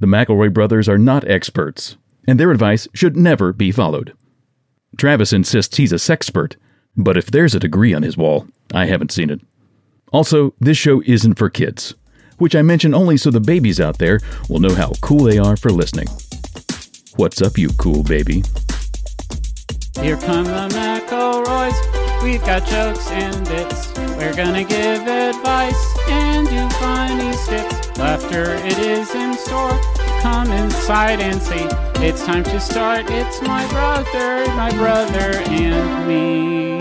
The McElroy brothers are not experts, and their advice should never be followed. Travis insists he's a sexpert, but if there's a degree on his wall, I haven't seen it. Also, this show isn't for kids, which I mention only so the babies out there will know how cool they are for listening. What's up, you cool baby? Here come the McElroys. We've got jokes and bits. We're gonna give advice and do funny skits. Laughter, it is in store. Come inside and see. It's time to start. It's my brother, my brother, and me.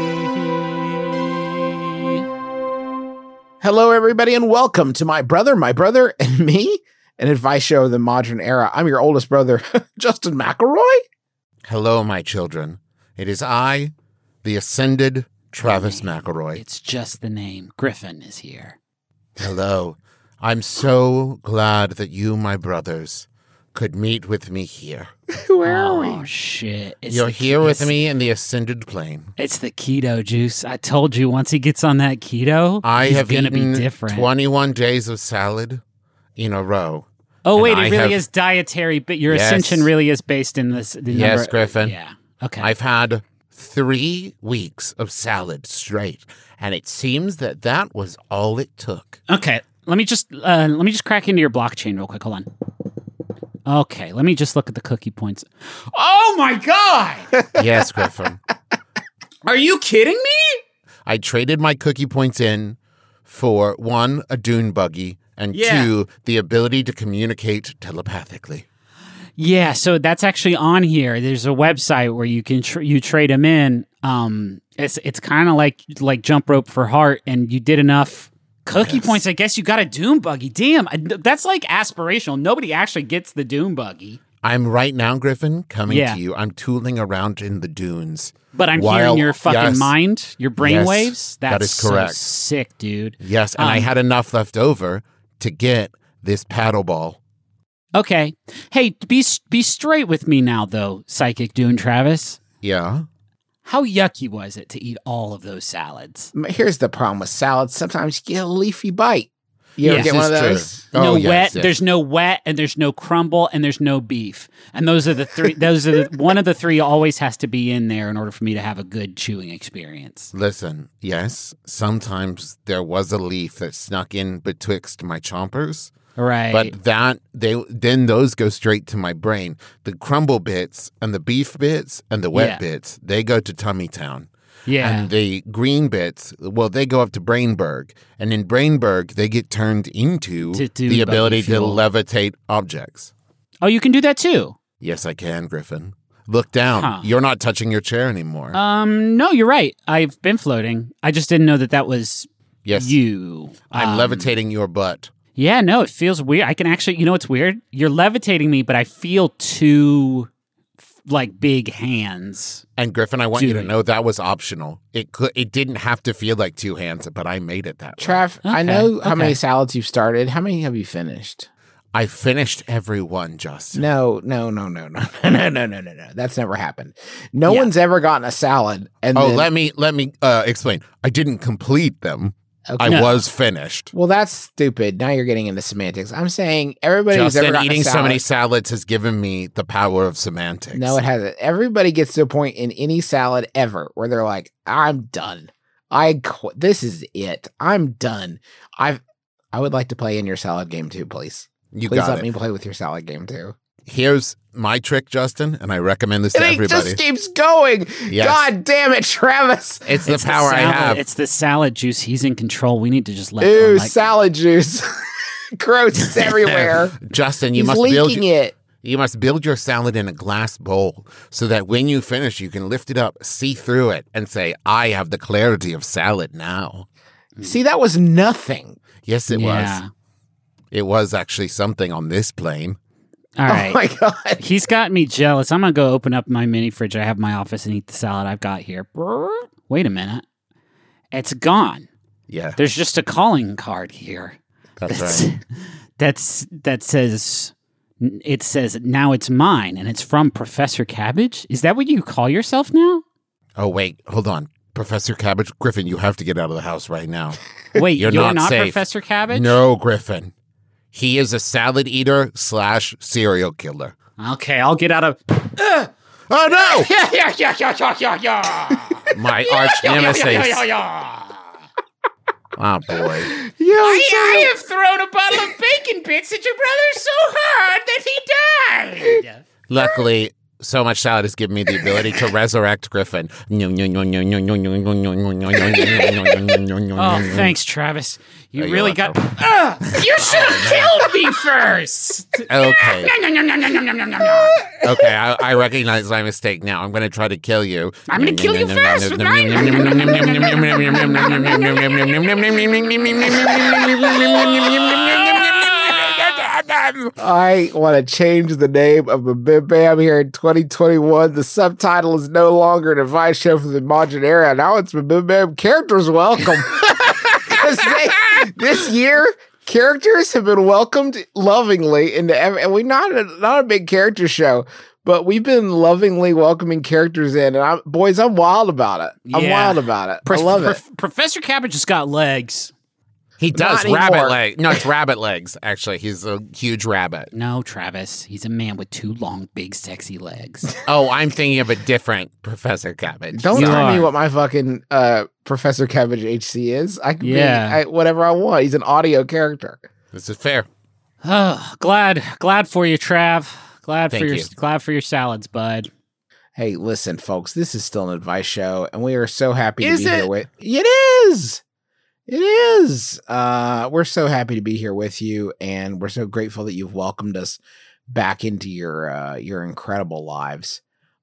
Hello, everybody, and welcome to my brother, my brother, and me, an advice show of the modern era. I'm your oldest brother, Justin McElroy. Hello, my children. It is I, the ascended Travis McElroy. It's just the name. Griffin is here. Hello. I'm so glad that you, my brothers, could meet with me here. Where are Oh we? shit! It's You're the here with me in the ascended plane. It's the keto juice. I told you once he gets on that keto, I he's have gonna eaten be different. 21 days of salad in a row. oh and wait, I it really have- is dietary, but your Yes. ascension really is based in this. The Yes, number- Griffin. Yeah. Okay. I've had three weeks of salad straight, and it seems that that was all it took. Okay, let me just uh, let me just crack into your blockchain real quick. Hold on. Okay, let me just look at the cookie points. Oh my god! Yes, Griffin. Are you kidding me? I traded my cookie points in for one, a dune buggy, and Yeah. two, the ability to communicate telepathically. Yeah, so that's actually on here. There's a website where you can tr- you trade them in. Um, it's it's kind of like like jump rope for heart, and you did enough cookie Yes. points. I guess you got a doom buggy. Damn, I- that's like aspirational. Nobody actually gets the doom buggy, I'm right now, Griffin, coming Yeah. to you. I'm tooling around in the dunes. but I'm While- hearing your fucking yes. mind, your brain Yes, waves. That's that is correct. So sick, dude. Yes, and I Um, had enough left over to get this paddle ball. Okay, hey, be be straight with me now, though, psychic Dune Travis. Yeah. How yucky was it to eat all of those salads? Here's the problem with salads. Sometimes you get a leafy bite. You ever Yes. get one of those? true. no Oh, yes, wet. yes. There's no wet, and there's no crumble, and there's no beef. And those are the three. those are the one of the three always has to be in there in order for me to have a good chewing experience. Listen, yes, sometimes there was a leaf that snuck in betwixt my chompers, Right. but that they then those go straight to my brain. The crumble bits and the beef bits and the wet Yeah. bits, they go to tummy town. yeah. And the green bits, well, they go up to Brainberg. And in Brainberg, they get turned into To the ability to levitate objects. oh, you can do that too. Yes, I can, Griffin. Look down. Huh. You're not touching your chair anymore. Um, no, you're right. I've been floating. I just didn't know that that was yes, you. I'm Um, levitating your butt. Yeah, no, it feels weird. I can actually, you know, what's weird. You're levitating me, but I feel two like big hands. And Griffin, I want you to Dude. know that was optional. It could, it didn't have to feel like two hands, but I made it that way. Trav, I Okay, know how many salads you've started. How many have you finished? I finished every one, Justin. No, no, no, no, no, no, no, no, no, no, no. That's never happened. No Yeah. one's ever gotten a salad and Oh, then, let me let me uh, explain. I didn't complete them. Okay. I No. was finished. Well, that's stupid. Now you're getting into semantics. I'm saying everybody who's ever eating a so many salads has given me the power of semantics. No, it hasn't. Everybody gets to a point in any salad ever where they're like, "I'm done. I qu- this is it. I'm done. I've I would like to play in your salad game too, please. you Please got let it. me play with your salad game too. Here's my trick, Justin, and I recommend this to And it everybody. just keeps going. Yes. God damn it, Travis. it's the It's power I salad- have. It's the salad juice. He's in control. We need to just let go. Ew, Like, salad juice. Gross, it's everywhere. Justin, you He's must build leaking it. you must build your salad in a glass bowl so that when you finish, you can lift it up, see through it, and say, "I have the clarity of salad now." Mm. See, that was nothing. Yes, it yeah. was. It was actually something on this plane. All oh right. Oh my god. He's got me jealous. I'm gonna go open up my mini fridge I have in my office and eat the salad I've got here. Wait a minute. It's gone. Yeah, There's just a calling card here. that's That's right. that's that says it says now it's mine and it's from Professor Cabbage. Is that what you call yourself now? Oh wait, hold on, Professor Cabbage Griffin. You have to get out of the house right now. Wait, You're you're, not not, safe. Professor Cabbage? No, Griffin. He is a salad eater slash serial killer. Okay, I'll get out of. Eh! Oh no! Yeah, yeah, yeah, yeah, yeah, yeah, yeah. My arch nemesis. Oh boy. Yeah, I, I have thrown a bottle of bacon bits at your brother so hard that he died. Luckily, so much salad has given me the ability to resurrect Griffin. oh, thanks, Travis. You really got. Uh, you should have killed me first. okay. okay, I, I recognize my mistake now. I'm going to try to kill you. I'm going to kill you first. With mine. I want to change the name of a Bim Bam here in 2021. The subtitle is no longer an advice show for the modern era. Now it's Bim Bam Characters Welcome. this year, characters have been welcomed lovingly into every, and we're not a, not a big character show, but we've been lovingly welcoming characters in. And I'm, boys, I'm wild about it. I'm Yeah. wild about it. Prof- I love it. Prof- Professor Cabbage has got legs. He does Not rabbit leg. No, it's rabbit legs. Actually, he's a huge rabbit. No, Travis. He's a man with two long, big, sexy legs. Oh, I'm thinking of a different Professor Cabbage. Don't You tell me what my fucking uh, Professor Cabbage HC is. I can Yeah. be I, whatever I want. He's an audio character. This is fair. oh, glad, glad for you, Trav. Glad Thank for your, you. glad for your salads, bud. Hey, listen, folks, this is still an advice show, and we are so happy Is to be it? here with It is. It is. Uh, we're so happy to be here with you, and we're so grateful that you've welcomed us back into your uh, your incredible lives.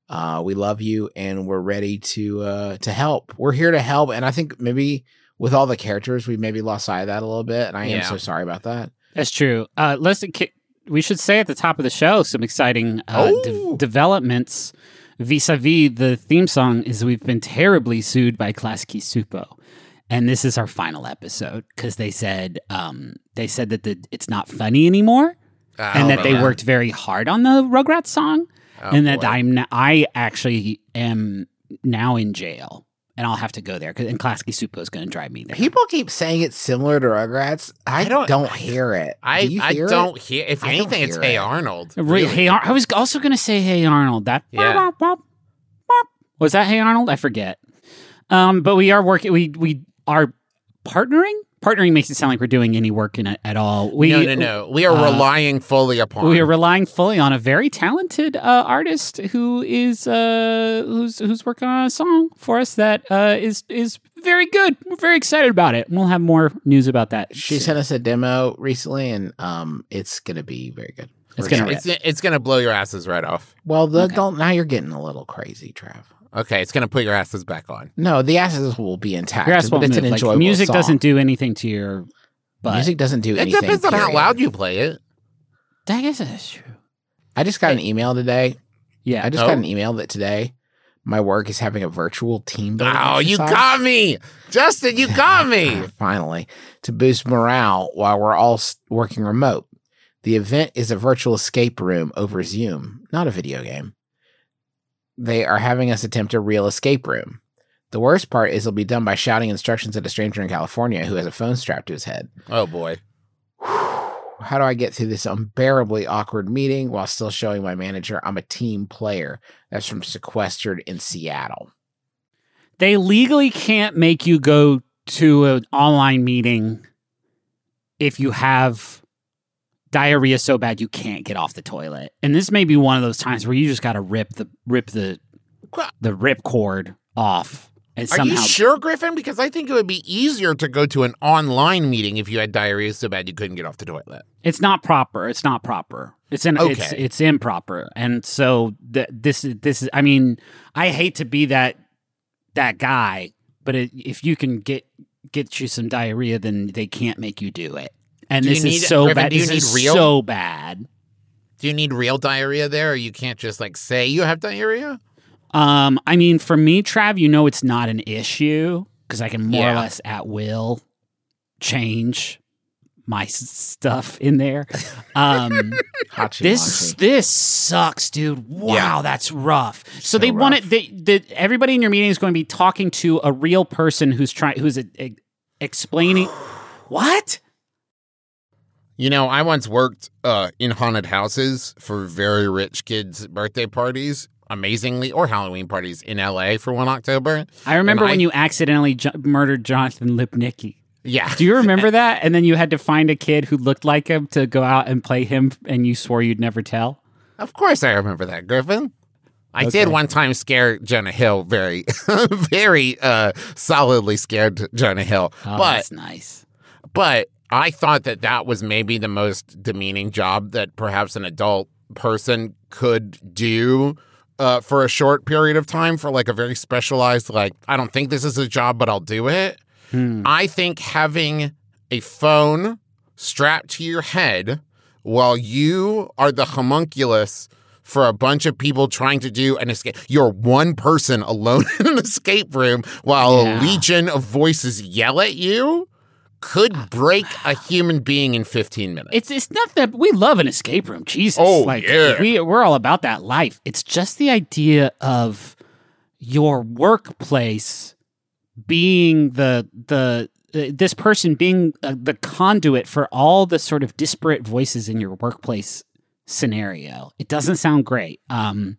Uh, we love you, and we're ready to uh, to help. We're here to help, and I think maybe with all the characters, we maybe lost sight of that a little bit, and I am Yeah. so sorry about that. That's true. Uh, let's. ki- We should say at the top of the show some exciting uh, de- Oh. developments vis-a-vis the theme song. Is we've been terribly sued by Klasky Csupo, and this is our final episode because they said um, they said that the, it's not funny anymore, and that they worked very hard on the Rugrats song, oh, and that boy. I'm n- I actually am now in jail. And I'll have to go there because and Klasky Csupo is going to drive me there. People keep saying it's similar to Rugrats. I, I don't- don't, hear it. I, Do you I it? don't hear. If I don't anything, it's hear Hey. Arnold. Really. Hey, Ar- I was also going to say Hey Arnold. That Yeah. was that Hey Arnold? I forget. Um, but we are working. We we are partnering. Partnering makes it sound like we're doing any work in it at all. We no, no, no. We are uh, relying fully upon. We are relying fully on a very talented uh, artist who is uh, who's who's working on a song for us that uh, is is very good. We're very excited about it. We'll have more news about that. She soon. sent us a demo recently, and um, it's gonna be very good. It's gonna excited. it's, it's gonna blow your asses right off. well. The, Okay. don't now you're getting a little crazy, Trav. Okay, it's gonna put your asses back on. No, the asses will be intact. Your ass but won't it's move. an Like, music song. doesn't do anything to your butt. Music doesn't do It anything. depends on how period. loud you play it. I guess that's true. I just got an email today. Yeah. I just Oh. got an oh. email that today my work is having a virtual team building. Oh, you exercise. got me, Justin. You got me. Finally, to boost morale while we're all s- working remote. The event is a virtual escape room over Zoom, not a video game. They are having us attempt a real escape room. The worst part is it'll be done by shouting instructions at a stranger in California who has a phone strapped to his head. Oh boy. How do I get through this unbearably awkward meeting while still showing my manager I'm a team player that's from sequestered in Seattle? they legally can't make you go to an online meeting if you have diarrhea so bad you can't get off the toilet. And this may be one of those times where you just got to rip the rip the the rip cord off and Are somehow you sure, Griffin? Because I think it would be easier to go to an online meeting if you had diarrhea so bad you couldn't get off the toilet. it's not proper. It's not proper. It's in, Okay. it's improper. And so th- this is this is I mean, I hate to be that that guy, but it, if you can get get you some diarrhea then they can't make you do it. And Do this need- is so Griffin, bad. do you This need is real- so bad. Do you need real diarrhea there, or you can't just like say you have diarrhea? Um, I mean, for me, Trav, you know, it's not an issue because I can more or less at will change my stuff in there. Um, this this sucks, dude. Wow, Yeah. that's rough. So, So they want it. rough. They, they, everybody in your meeting is going to be talking to a real person who's trying, who's a, a- explaining what. You know, I once worked uh, in haunted houses for very rich kids' birthday parties, amazingly, or Halloween parties in LA for one October. I remember And when I- you accidentally jo- murdered Jonathan Lipnicki. Yeah. Do you remember that? And then you had to find a kid who looked like him to go out and play him, and you swore you'd never tell. Of course, I remember that, Griffin. I did one time scare Jonah Hill very, very uh, solidly scared Jonah Hill. Oh, but that's nice. but I thought that that was maybe the most demeaning job that perhaps an adult person could do uh, for a short period of time for like a very specialized like I don't think this is a job, but I'll do it. I think having a phone strapped to your head while you are the homunculus for a bunch of people trying to do an escape. You're one person alone in an escape room while Yeah. a legion of voices yell at you could break a human being in 15 minutes. It's it's not that we love an escape room. Jesus. Oh, like, yeah. We we're all about that life. It's just the idea of your workplace being the the uh, this person being uh, the conduit for all the sort of disparate voices in your workplace scenario. It doesn't sound great. Um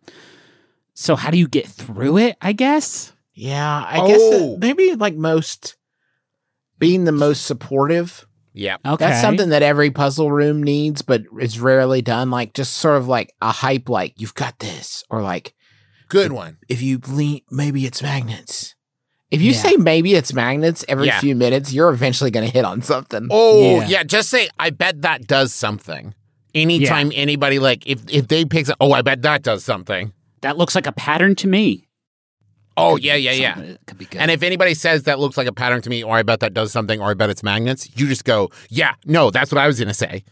so how do you get through it, I guess? Yeah, I guess Oh. that maybe like most being the most supportive. yeah. Okay. That's something that every puzzle room needs, but it's rarely done. Like just sort of like a hype, like you've got this, or like Good one. if you lean, maybe it's magnets. If you Yeah. say maybe it's magnets every Yeah. few minutes, you're eventually going to hit on something. Oh, Yeah. yeah. Just say, I bet that does something. Anytime anybody, like, if, if they pick, oh, I bet that does something. that looks like a pattern to me. Oh, yeah, yeah, yeah. Something that Could be good. And if anybody says that looks like a pattern to me, or I bet that does something, or I bet it's magnets, you just go, yeah, no, that's what I was going to say.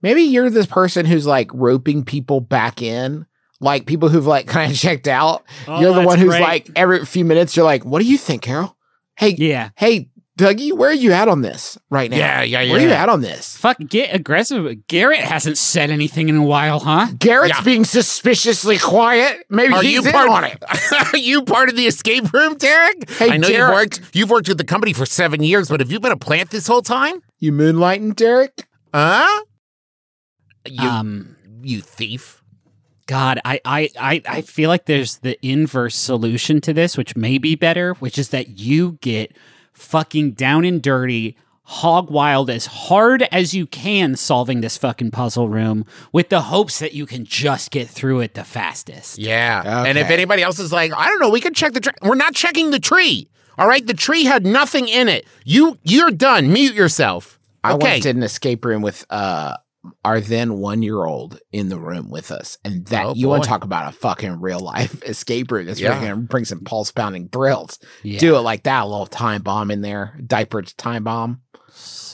Maybe you're this person who's like roping people back in, like people who've like kind of checked out. Oh, you're the one who's great. like every few minutes, you're like, "What do you think, Carol? Hey, yeah. hey, Dougie, where are you at on this right now? Yeah, yeah, yeah. Where are you at on this? Fuck, get aggressive. Garrett hasn't said anything in a while, huh? Garrett's Yeah. being suspiciously quiet. Maybe Are he's you in part on it. Are you part of the escape room, Derek? Hey, I know Derek. you've worked you've worked with the company for seven years, but have you been a plant this whole time? You moonlighting, Derek? Huh? You um, you thief. God, I, I, I, I feel like there's the inverse solution to this, which may be better, which is that you get fucking down and dirty, hog wild as hard as you can solving this fucking puzzle room with the hopes that you can just get through it the fastest. Yeah. And if anybody else is like, I don't know, we can check the tree. We're not checking the tree. All right, the tree had nothing in it. You you're done. Mute yourself. Okay. I Okay. once did an escape room with uh our then one year old in the room with us, and that Oh, you want to talk about a fucking real life escape room that's Yeah. gonna bring some pulse pounding thrills. Yeah. Do it like that, a little time bomb in there, diapered time bomb.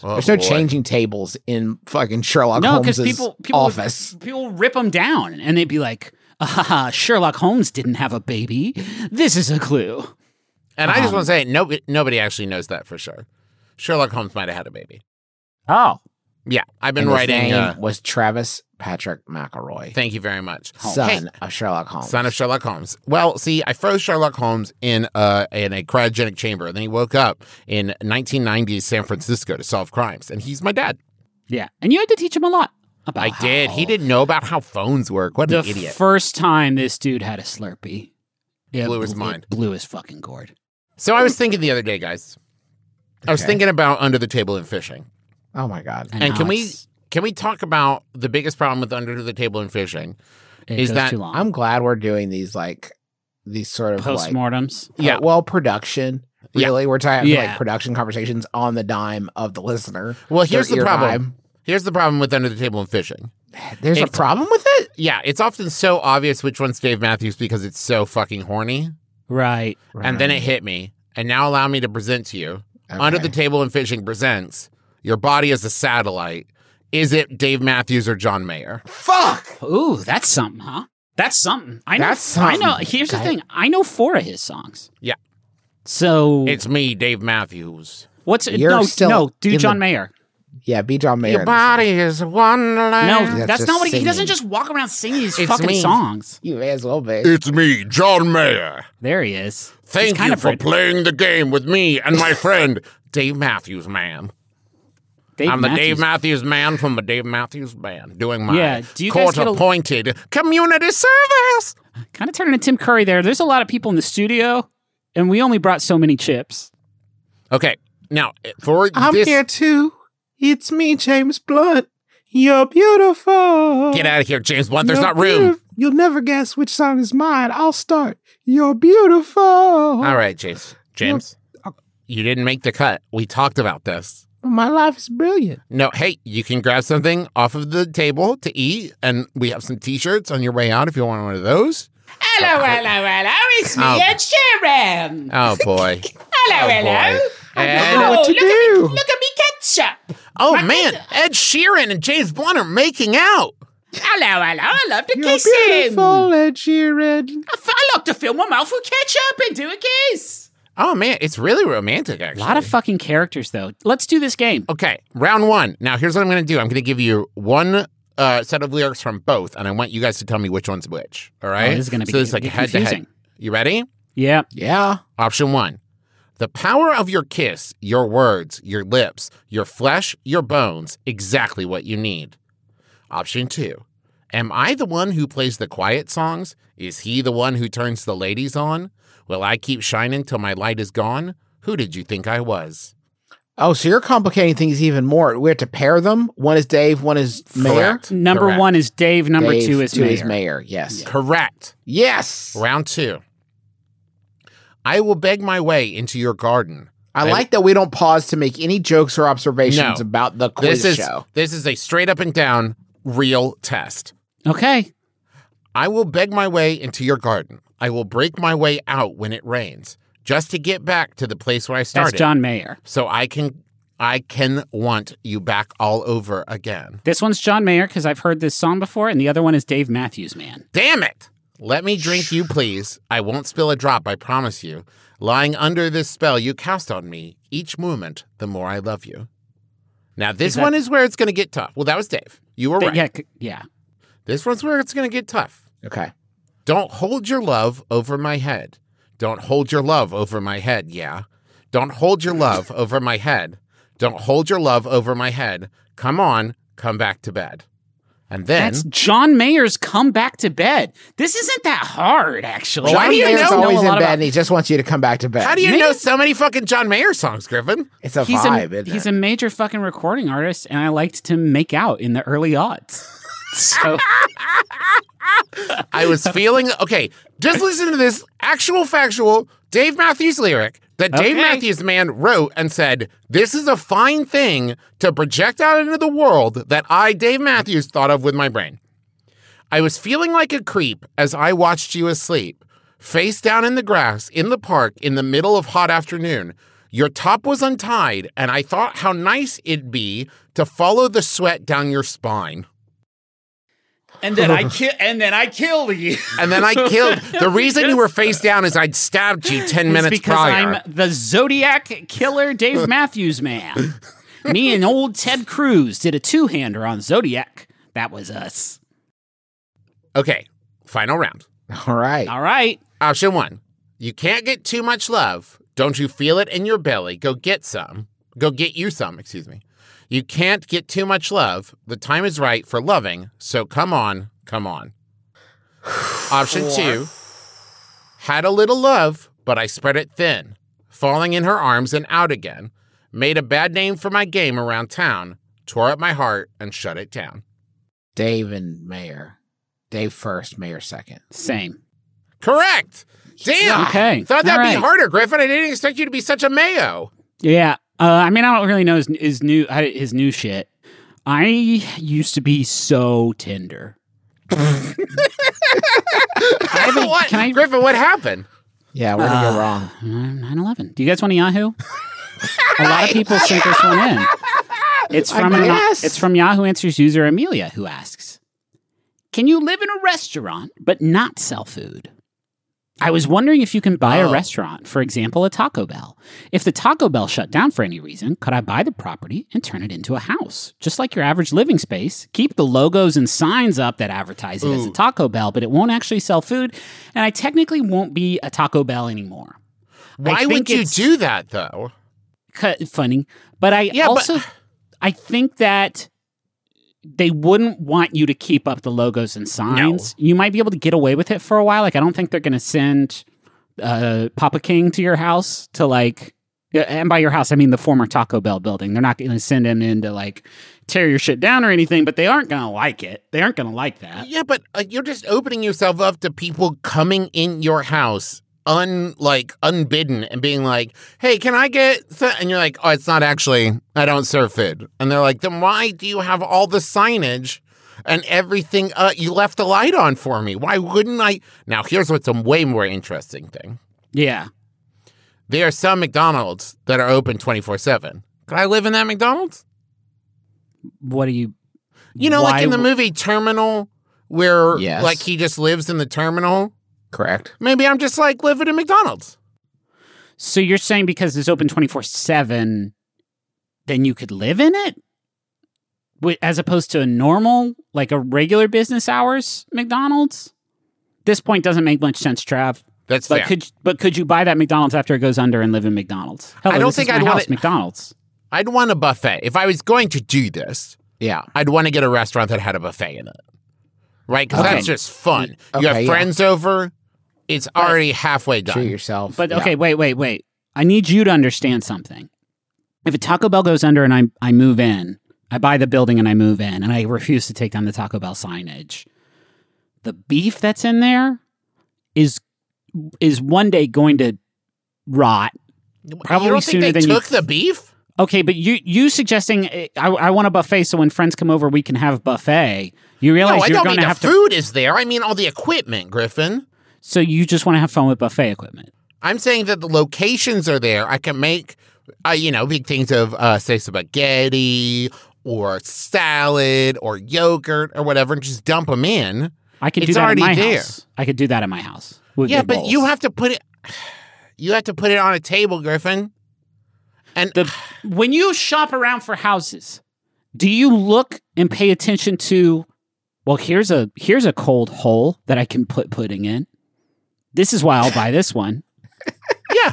Oh, There's no boy. changing tables in fucking Sherlock No, because Holmes' people, people, would- office. people rip them down and they'd be like, ah, Sherlock Holmes didn't have a baby. This is a clue. And I just Um, want to say, nobody nobody actually knows that for sure. Sherlock Holmes might have had a baby. Oh. Yeah, I've been And his writing. name Uh, was Travis Patrick McElroy, thank you very much. son Hey, of Sherlock Holmes. Son of Sherlock Holmes. Well, see, I froze Sherlock Holmes in uh in a cryogenic chamber, and then he woke up in 1990s San Francisco to solve crimes, and he's my dad. Yeah. And you had to teach him a lot about I did. He didn't know about how phones work. What the an idiot! first time this dude had a Slurpee, it Blew his mind. blew his fucking gourd. so I was thinking the other day, guys. I was Okay. thinking about under the table and fishing, oh my god. and now can we can we talk about the biggest problem with under the table and fishing? it is goes that- too long? I'm glad we're doing these like these sort of like postmortems? Yeah. Uh, well, production. Yeah. Really, we're talking Yeah. like production conversations on the dime of the listener. Well, here's the ear problem. Here's the problem with under the table and fishing. vibe. There's a problem with it. Yeah, it's often so obvious which one's Dave Matthews because it's so fucking horny. Right. And then it hit me. And now allow me to present to you. Under the Table and Fishing presents Your Body as a Satellite. Is it Dave Matthews or John Mayer? fuck. Ooh, that's something, huh? That's something. I know. That's I know. something. Here's the thing. I know four of his songs. Yeah. So It's me, Dave Matthews. what's You're no still no? Do in John the- Mayer. Yeah, be John Mayer. Your body is a wonderland. No, That's that's, just not what he, he doesn't singing. just walk around singing his It's fucking me. songs. You may as well be. It's me, John Mayer. There he is. He's Thank kind you of for pretty. playing the game with me and my friend, Dave Matthews, man. Dave I'm the Dave Matthews man from the Dave Matthews Band doing my Yeah, do you guys court get a- appointed community service. Kind of turning to Tim Curry there. There's a lot of people in the studio, and we only brought so many chips. Okay, now eh, for I'm this, here too. It's me, James Blunt. You're beautiful. get out of here, James Blunt. There's You're not room. beautif- You'll never guess which song is mine. I'll start. You're beautiful. All right, James. James, uh, you didn't make the cut. We talked about this. My life is brilliant. No, hey, you can grab something off of the table to eat, and we have some T-shirts on your way out if you want one of those. Hello, oh, hello, hello. It's me, Oh. Ed Sheeran. Oh boy. Hello, Oh, boy. Oh, I don't know And, what to do. Look at me ketchup. oh man, Ed Sheeran and James Blunt are making out. Hello, hello. I love to You're beautiful, Ed Sheeran. I love to fill my mouth with ketchup and do a kiss. Oh man, it's really romantic Actually, A lot of fucking characters, though. Let's do this game. Okay, round one. Now here's what I'm going to do. I'm going to give you one uh, set of lyrics from both, and I want you guys to tell me which one's which. All right. Oh, this is gonna be- so it's like head to head. You ready? Yeah. Yeah. Option one. The power of your kiss, your words, your lips, your flesh, your bones, exactly what you need. Option two. Am I the one who plays the quiet songs? Is he the one who turns the ladies on? Will I keep shining till my light is gone? Who did you think I was? Oh, so you're complicating things even more. We have to pair them. One is Dave, one is Mayer. Number Correct. one is Dave. Number Dave, two is two Mayer. is Mayer. Yes. Correct. Yes. Round two. I will beg my way into your garden. I I- like that we don't pause to make any jokes or observations No. about the quiz This is show. this is a straight up and down real test. Okay. I will beg my way into your garden. I will break my way out when it rains, just to get back to the place where I started. That's. John Mayer. So I can I can want you back all over again. This one's John Mayer because I've heard this song before, and the other one is Dave Matthews, man. Damn it! Let me drink you, please. I won't spill a drop, I promise you. Lying under this spell you cast on me, each moment, the more I love you. Now, this that- one is where it's going to get tough. Well, that was Dave. You were Th- right. Yeah, c- yeah. This one's where it's going to get tough. Okay. Don't hold your love over my head. Don't hold your love over my head, yeah. Don't hold your love over my head. Don't hold your love over my head. Come on, come back to bed. And then, That's John Mayer's "Come Back to Bed." This isn't that hard, actually. Why John do you Mayer's know- always a in bed about- and he just wants you to come back to bed. how do you Maybe- know so many fucking John Mayer songs, Griffin? It's a He's vibe. a he's it? a major fucking recording artist, and I liked to make out in the early aughts. So I was feeling okay. Just listen to this actual factual Dave Matthews lyric that Dave Okay. Matthews man wrote and said, "This is a fine thing to project out into the world that I, Dave Matthews, thought of with my brain." I was feeling like a creep as I watched you asleep, face down in the grass in the park in the middle of hot afternoon. Your top was untied, and I thought how nice it'd be to follow the sweat down your spine. And then I ki- and then I killed you. And then I killed. The reason you were face down is I'd stabbed you 10 It's minutes because prior. I'm the Zodiac killer, Dave Matthews man. Me and old Ted Cruz did a two-hander on Zodiac. That was us. Okay, final round. All right. All right. Option one You can't get too much love. Don't you feel it in your belly? Go get some. Go get you some, excuse me. You can't get too much love. The time is right for loving, so come on, come on. Option two Had a little love, but I spread it thin, falling in her arms and out again. Made a bad name for my game around town, tore up my heart and shut it down. Dave and Mayer. Dave first, Mayer second. Same. Correct. Damn. Okay. Thought that'd All be harder, Griffin. I didn't expect you to be such a mayo. Yeah. Uh, I mean, I don't really know his, his new uh, his new shit. I used to be so tender. I what? Can I? Griffin, what happened? Yeah, where did Uh, go wrong? 9 11. Do you guys want a Yahoo? a lot of people sent this one in. It's from an, it's from Yahoo Answers user Amelia who asks, "Can you live in a restaurant but not sell food?" I was wondering if you can buy a Oh. restaurant, for example, a Taco Bell. If the Taco Bell shut down for any reason, could I buy the property and turn it into a house? Just like your average living space, keep the logos and signs up that advertise it as a Taco Bell, but it won't actually sell food, and I technically won't be a Taco Bell anymore. Why would you do that, though? Funny, but I Yeah, but- also I think that they wouldn't want you to keep up the logos and signs. You might be able to get away with it for a while. Like I don't think they're going to send uh, Papa King to your house to like. And by your house, I mean the former Taco Bell building. They're not going to send him in to like tear your shit down or anything, but they aren't going to like it. They aren't going to like that. Yeah, but uh, you're just opening yourself up to people coming in your house un like unbidden and being like, "Hey, can I get?" th-" And you're like, "Oh, it's not actually. I don't serve food." And they're like, "Then why do you have all the signage and everything? Uh, you left the light on for me. Why wouldn't I?" Now, here's what's a way more interesting thing. Yeah. There are some McDonald's that are open 24 seven. Could I live in that McDonald's? What do you? You know, Why like in the movie Terminal, where Yes. like he just lives in the terminal. Correct. Maybe I'm just like living in McDonald's. So you're saying because it's open 24 7, then you could live in it? As opposed to a normal, like a regular business hours McDonald's? This point doesn't make much sense, Trav. That's But fair. could but could you buy that McDonald's after it goes under and live in McDonald's? Hello, I don't this think is my I'd want house, it- McDonald's. I'd want a buffet. If I was going to do this, Yeah. I'd want to get a restaurant that had a buffet in it. Right? Because Okay. that's just fun. you Okay, have yeah. friends over, it's already halfway Treat done. yourself. But Yeah. okay, wait, wait, wait. I need you to understand something. If a Taco Bell goes under and I I move in, I buy the building and I move in, and I refuse to take down the Taco Bell signage. The beef that's in there is is one day going to rot. Probably you don't sooner think they than you- took the beef? Okay, but you you suggesting eh, I, I want a buffet so when friends come over we can have buffet. You realize No, I you're don't going mean to the have to. food is there. I mean all the equipment, Griffin. So you just want to have fun with buffet equipment. I'm saying that the locations are there. I can make, uh, you know, big things of, uh, say, spaghetti or salad or yogurt or whatever and just dump them in. I could do It's that at already my there. house. I could do that at my house. yeah, but you have to put it, you have to put it on a table, Griffin. And the when you shop around for houses, do you look and pay attention to well, here's a here's a cold hole that I can put pudding in. This is why I'll buy this one. yeah,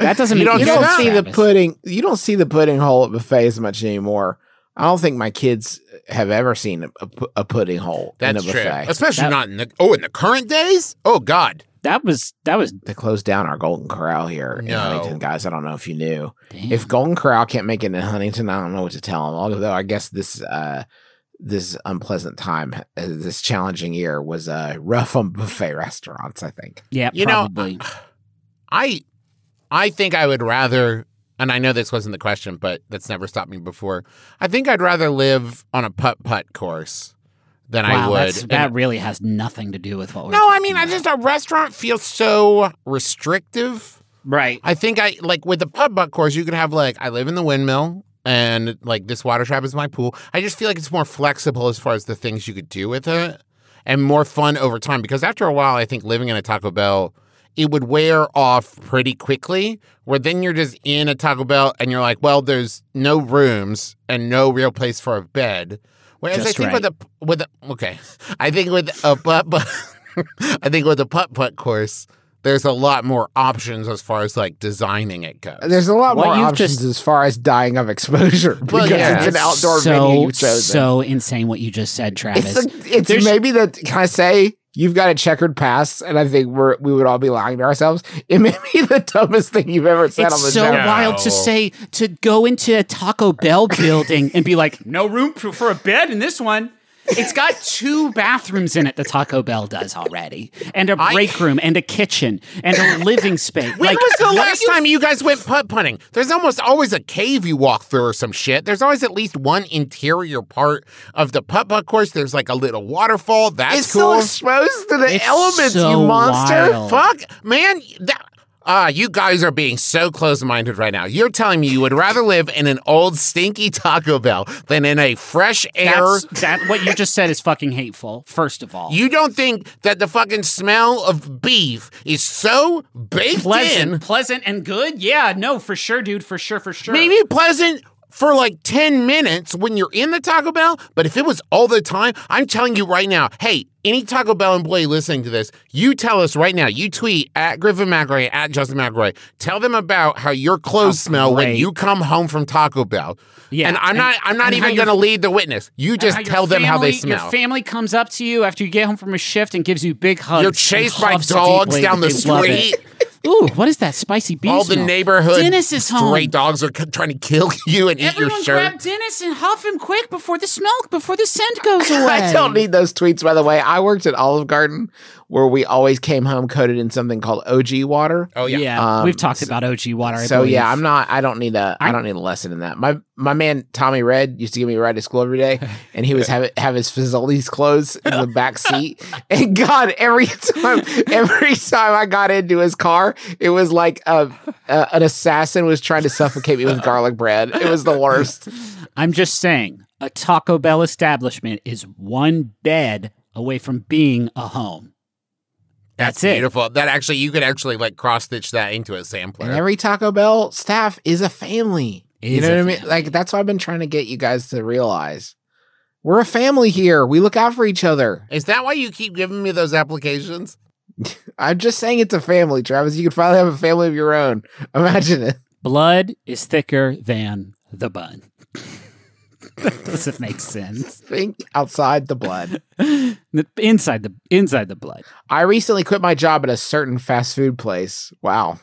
That doesn't You don't you don't see the pudding. You don't see the pudding hole at buffets much anymore. I don't think my kids have ever seen a, a pudding hole that's in a true. buffet. Especially That- not in the, oh, in the current days? Oh, God. That was that was They closed down our Golden Corral here in Huntington, guys. I don't know if you knew. damn. If Golden Corral can't make it in Huntington, I don't know what to tell them. Although I guess this uh, this unpleasant time, uh, this challenging year, was uh, rough on buffet restaurants. I think. yeah, You know, probably. I I think I would rather and I know this wasn't the question, but that's never stopped me before. I think I'd rather live on a putt putt course than I would. that's, in- that really has nothing to do with what we're no, I talking mean, I just a restaurant feels so restrictive. right. I think I like with the putt putt course, you could have like I live in the windmill and like this water trap is my pool. I just feel like it's more flexible as far as the things you could do with it and more fun over time because after a while, I think living in a Taco Bell it would wear off pretty quickly. Where then you're just in a Taco Bell and you're like, well, there's no rooms and no real place for a bed. Whereas I Just think with a with a, okay, I think with a putt putt, I think with a putt putt course, there's a lot more options as far as like designing it goes. There's a lot What more options just- as far as dying of exposure because yeah. it's an outdoor so, venue you've chosen. So insane what you just said, Travis. it's a, it's maybe that can I say you've got a checkered past, and I think we're we would all be lying to ourselves. It may be the dumbest thing you've ever said on the it's so show. No. wild to say to go into a Taco Bell building and be like, no room for, for a bed in this one. It's got two bathrooms in it. The Taco Bell does already, and a break room, and a kitchen, and a living space. When like, was the last you- time you guys went putt putting? There's almost always a cave you walk through or some shit. There's always at least one interior part of the putt putt course. There's like a little waterfall. That's it's cool. so exposed to the It's elements, so you monster. wild. Fuck, man. That, ah, you guys are being so close minded right now. You're telling me you would rather live in an old stinky Taco Bell than in a fresh air. That's, that what you just said is fucking hateful. First of all, You don't think that the fucking smell of beef is so baked pleasant, in? pleasant and good. Yeah, no, for sure, dude. For sure, for sure. Maybe pleasant for like 10 minutes when you're in the Taco Bell, but if it was all the time, I'm telling you right now, hey, any Taco Bell employee listening to this, you tell us right now, you tweet at Griffin McElroy, at Justin McElroy, tell them about how your clothes smell when you come home from Taco Bell. Yeah, And I'm and- not I'm not even gonna lead the witness. You just tell them how they smell. Your family comes up to you after you get home from a shift and gives you big hugs. You're chased by dogs down the that they love it. street. Ooh, what is that spicy beef? All the smell? neighborhood Dennis is home. stray dogs are c- trying to kill you and eat your shirt. grab Dennis and huff him quick before the smell, before the scent goes away. I don't need those tweets, by the way. I worked at Olive Garden where we always came home coated in something called OG water. oh yeah. Yeah, Um, we've talked so- about OG water. I so believe. yeah, I'm not. I don't need a. I I- don't need a lesson in that. My my man Tommy Red used to give me a ride to school every day, and he was have have his Fazoli's clothes in the back seat. And God, every time, every time I got into his car, it was like a, a, an assassin was trying to suffocate me with garlic bread. It was the worst. I'm just saying, a Taco Bell establishment is one bed away from being a home. That's, That's it. beautiful. That actually you could actually like cross stitch that into a sampler. And every Taco Bell staff is a family. you know what I mean? Like that's what I've been trying to get you guys to realize. We're a family here. We look out for each other. Is that why you keep giving me those applications? I'm just saying it's a family, Travis. You could finally have a family of your own. Imagine it. Blood is thicker than the bun. Does it make sense? Think outside the blood. Inside the inside the blood. I recently quit my job at a certain fast food place. Wow.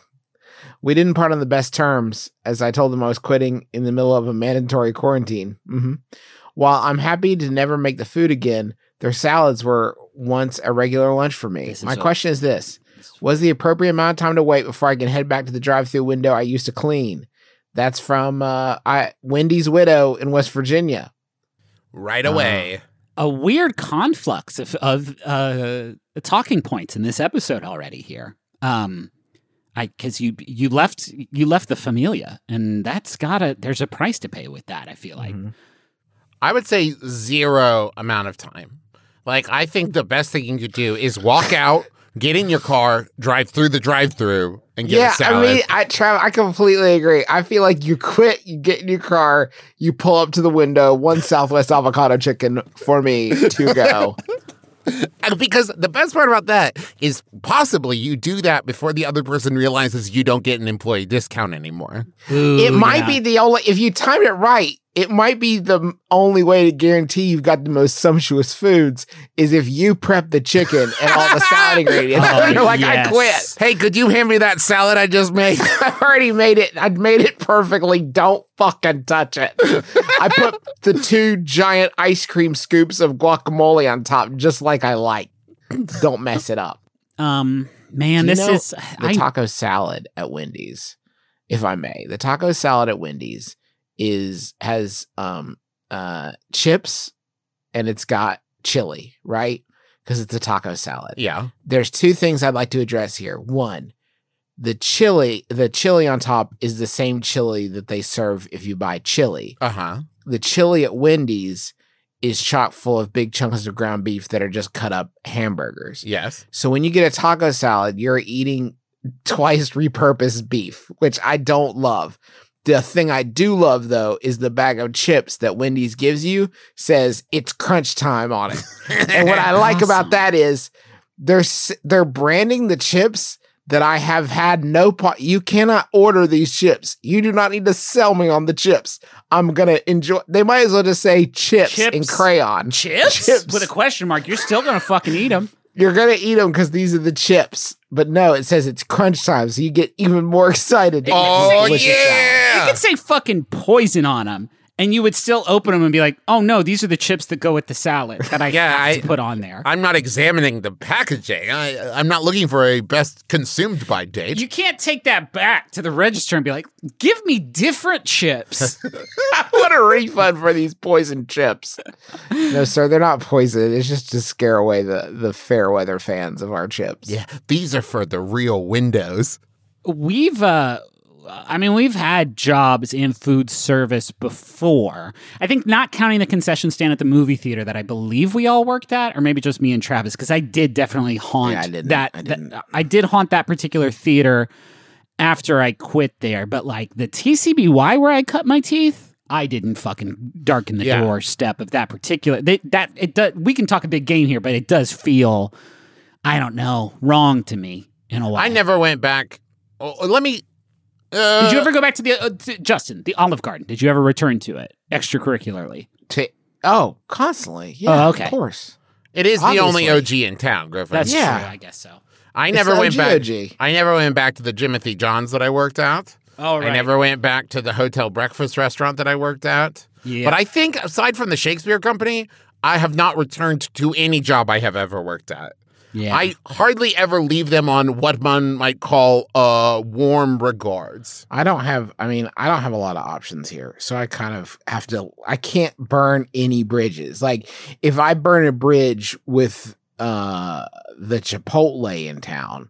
We didn't part on the best terms, as I told them I was quitting in the middle of a mandatory quarantine. hmm While I'm happy to never make the food again, their salads were once a regular lunch for me. My a- question is this Was the appropriate amount of time to wait before I can head back to the drive through window I used to clean? That's from uh, I, Wendy's Widow in West Virginia. Right Uh, away. A weird conflux of, of uh, talking points in this episode already here. Um, I because you you left you left the familia, and that's gotta there's a price to pay with that. I feel like. Mhm. I would say zero amount of time. Like I think the best thing you could do is walk out, get in your car, drive through the drive-through, and get yeah, a salad. I mean, I Trav, I completely agree. I feel like you quit, you get in your car, you pull up to the window, one Southwest avocado chicken for me to go. And because the best part about that is possibly you do that before the other person realizes you don't get an employee discount anymore. it might yeah. be the only if you time it right. It might be the only way to guarantee you've got the most sumptuous foods is if you prep the chicken and all the salad ingredients. Oh, You're like, yes. I quit. Hey, could you hand me that salad I just made? I've already made it. I made it perfectly. Don't fucking touch it. I put the two giant ice cream scoops of guacamole on top, just like I like. Don't mess it up. Um, man, this is The I, taco salad at Wendy's, if I may, the taco salad at Wendy's is has um uh chips and it's got chili, right? Because it's a taco salad yeah. there's two things I'd like to address here. One, the chili, the chili on top is the same chili that they serve if you buy chili. Uh-huh. The chili at Wendy's is chock full of big chunks of ground beef that are just cut up hamburgers. Yes. So when you get a taco salad, you're eating twice repurposed beef, which I don't love. The thing I do love though is the bag of chips that Wendy's gives you says it's crunch time on it. And what I like Awesome. about that is they're they're branding the chips that I have had no part. You cannot order these chips. You do not need to sell me on the chips. I'm gonna enjoy. They might as well just say chips, in Chips? crayon. chips? Chips. with a question mark. You're still gonna fucking eat them. You're gonna eat them because these are the chips. But no, it says it's crunch time, so you get even more excited. to eat this Oh delicious You yeah. could say fucking poison on them, and you would still open them and be like, "Oh no, these are the chips that go with the salad that I Yeah, have I- to put on there." I'm not examining the packaging. I, I'm not looking for a best consumed by date. you can't take that back to the register and be like, "Give me different chips." I want a refund for these poison chips. No, sir, they're not poison. It's just to scare away the the fair weather fans of our chips. yeah, these are for the real windows. we've uh I mean, we've had jobs in food service before. I think not counting the concession stand at the movie theater that I believe we all worked at, or maybe just me and Travis, because I did definitely haunt Yeah, I didn't. that. I didn't. I did haunt that particular theater after I quit there. But like the TCBY where I cut my teeth, I didn't fucking darken the Yeah. doorstep of that particular. They, that it does. We can talk a big game here, but it does feel, I don't know, wrong to me in a way. I never went back. Oh, oh let me. Uh, Did you ever go back to the uh, to, Justin the Olive Garden? Did you ever return to it extracurricularly? To, oh, constantly. Yeah, Oh, okay. of course. It is the only OG in town, Griffin. That's Yeah. true. I guess so. I It's never went OG back. OG. I never went back to the Jimothy Johns that I worked at. Oh, I never went back to the hotel breakfast restaurant that I worked at. Yeah. But I think aside from the Shakespeare Company, I have not returned to any job I have ever worked at. Yeah. I hardly ever leave them on what one might call uh, warm regards. I don't have. I mean, I don't have a lot of options here, so I kind of have to. I can't burn any bridges. Like if I burn a bridge with uh the Chipotle in town,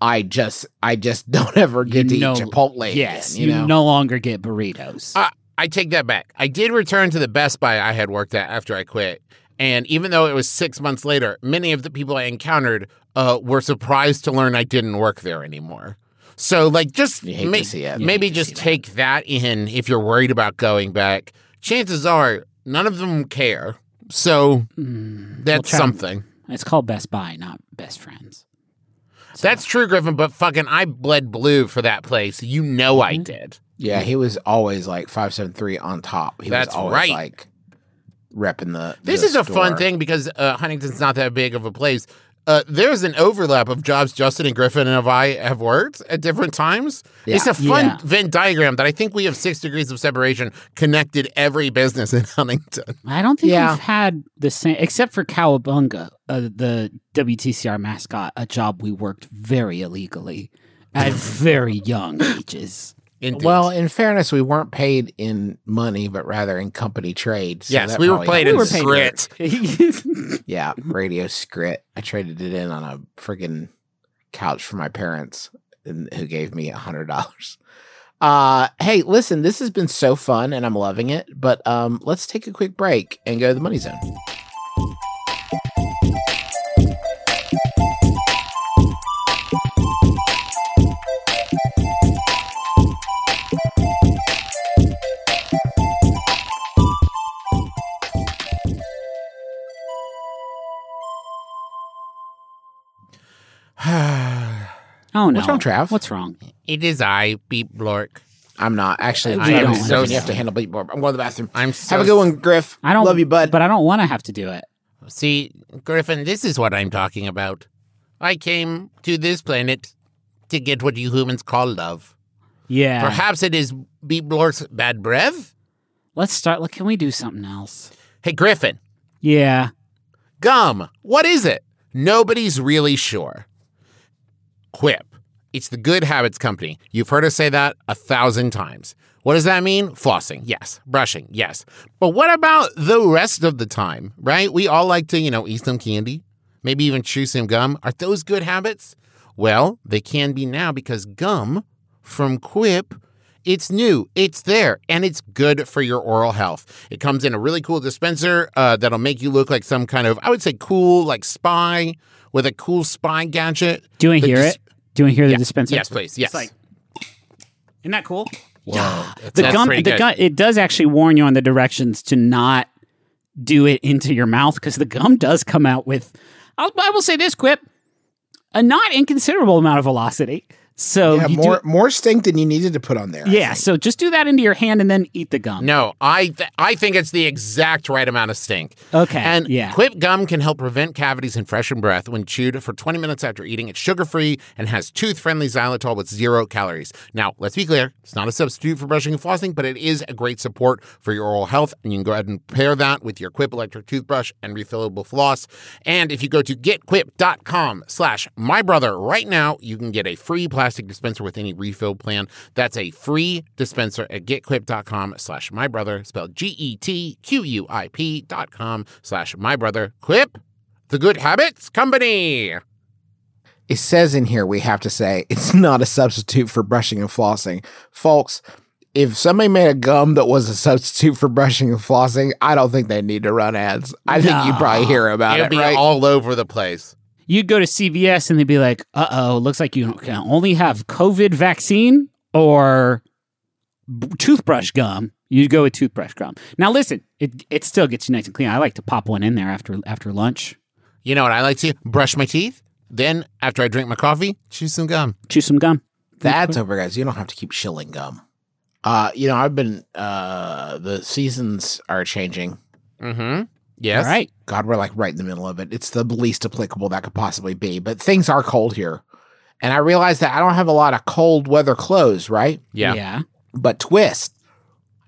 I just I just don't ever get You to know- eat Chipotle yes, again. you, You, know, no longer get burritos. Uh, I take that back. I did return to the Best Buy I had worked at after I quit. And even though it was six months later, many of the people I encountered uh, were surprised to learn I didn't work there anymore. So, like, just You ma- to see it. You maybe just see that. take that in if you're worried about going back. Chances are none of them care. So Mm, that's Trav- something. It's called Best Buy, not Best Friends. So- That's true, Griffin, but fucking I bled blue for that place. You know I Mm-hmm. did. yeah, he was always like five seven three on top. He That's was always right. like repping the. This the is a fun thing because uh, Huntington's not that big of a place. Uh, there's an overlap of jobs Justin and Griffin and I have worked at different times. It's a fun Yeah. Venn diagram that I think we have six degrees of separation connected every business in Huntington. I don't think Yeah. we've had the same, except for Cowabunga, uh, the WTCR mascot, a job we worked very illegally at very young ages. Indeed. Well, in fairness, we weren't paid in money, but rather in company trade. so yes, we were paid We in were paid. Yeah, radio script. I traded it in on a friggin' couch for my parents, and, who gave me a hundred dollars. Uh, hey, listen, this has been so fun, and I'm loving it. But um, let's take a quick break and go to the money zone. Oh no! What's wrong, Trav? What's wrong? it is I, Beep Blork. I'm not actually. We Travis don't is you have to handle beat more. I'm going to the bathroom. I'm so Have a good one, Griff. I don't love you, bud. but I don't want to have to do it. See, Griffin, this is what I'm talking about. I came to this planet to get what you humans call love. Yeah. Perhaps it is Beep Blork's bad breath. Let's start. Look, can we do something else? Hey, Griffin, Yeah. Gum, what is it? Nobody's really sure. Quip. It's the Good Habits Company. You've heard us say that a thousand times. What does that mean? Flossing, yes. Brushing, yes. But what about the rest of the time, right? We all like to, you know, eat some candy, maybe even chew some gum. Are those good habits? Well, they can be now because gum from Quip it's new, it's there, and it's good for your oral health. It comes in a really cool dispenser uh, that'll make you look like some kind of, I would say, cool, like spy with a cool spy gadget. Do you want to hear dis- it? Do you want to hear Yeah. the dispenser? Yes, please. Yes. It's like, isn't that cool? Whoa, The gum, the gum, it does actually warn you on the directions to not do it into your mouth because the gum does come out with. I'll, I will say this, Quip, a not inconsiderable amount of velocity. So yeah, you do- more more stink than you needed to put on there. Yeah. So just do that into your hand and then eat the gum. No, I th- I think it's the exact right amount of stink. Okay. And yeah. Quip gum can help prevent cavities and freshen breath when chewed for 20 minutes after eating. It's sugar free and has tooth friendly xylitol with zero calories. Now, let's be clear, it's not a substitute for brushing and flossing, but it is a great support for your oral health. And you can go ahead and pair that with your Quip electric toothbrush and refillable floss. And if you go to getquip.com slash my brother right now, you can get a free plastic dispenser with any refill plan. That's a free dispenser at getquip.com slash my brother, spelled E G-E-T-Q-U-I-P dot com slash my brother. Quip, the good habits company. it says in here we have to say it's not a substitute for brushing and flossing. Folks, if somebody made a gum that was a substitute for brushing and flossing, I don't think they need to run ads. I think you probably hear about it, be right? all over the place. You'd go to CVS and they'd be like, uh oh, looks like you can only have COVID vaccine or b- toothbrush gum. You'd go with toothbrush gum. Now listen, it it still gets you nice and clean. I like to pop one in there after after lunch. You know what I like to brush my teeth. Then after I drink my coffee, chew some gum. Chew some gum. That's over, guys. You don't have to keep shilling gum. Uh, you know, I've been uh the seasons are changing. Mm-hmm. Yes. All right. God, we're like right in the middle of it. It's the least applicable that could possibly be. But things are cold here. And I realize that I don't have a lot of cold weather clothes, right? Yeah. Yeah. But twist,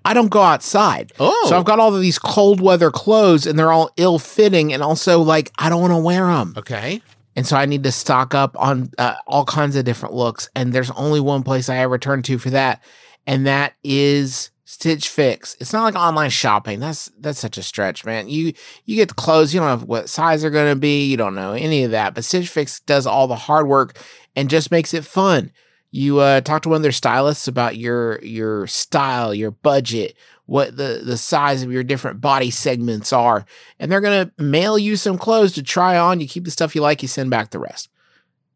I don't go outside. Oh. So I've got all of these cold weather clothes and they're all ill fitting. And also, like, I don't want to wear them. Okay. And so I need to stock up on uh, all kinds of different looks. And there's only one place I ever turn to for that. And that is Stitch Fix. It's not like online shopping. That's that's such a stretch, man. You you get the clothes, you don't know what size they're gonna be, you don't know any of that. But Stitch Fix does all the hard work and just makes it fun. You uh, talk to one of their stylists about your your style, your budget, what the the size of your different body segments are, and they're gonna mail you some clothes to try on. You keep the stuff you like, you send back the rest.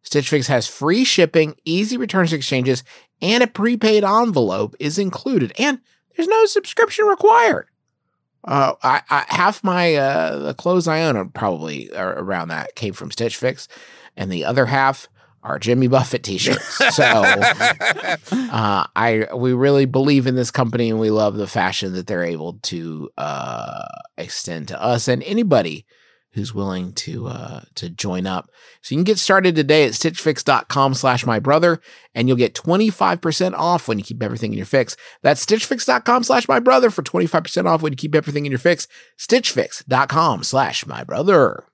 Stitch Fix has free shipping, easy returns exchanges, and a prepaid envelope is included. And there's no subscription required. Uh, I, I half my uh, the clothes I own are probably around that came from Stitch Fix, and the other half are Jimmy Buffett t-shirts. So uh, I we really believe in this company, and we love the fashion that they're able to uh, extend to us and anybody who's willing to uh, to join up. So you can get started today at stitchfix.com slash my brother, and you'll get 25% off when you keep everything in your fix. That's stitchfix.com slash my brother for 25% off when you keep everything in your fix. Stitchfix.com slash my brother.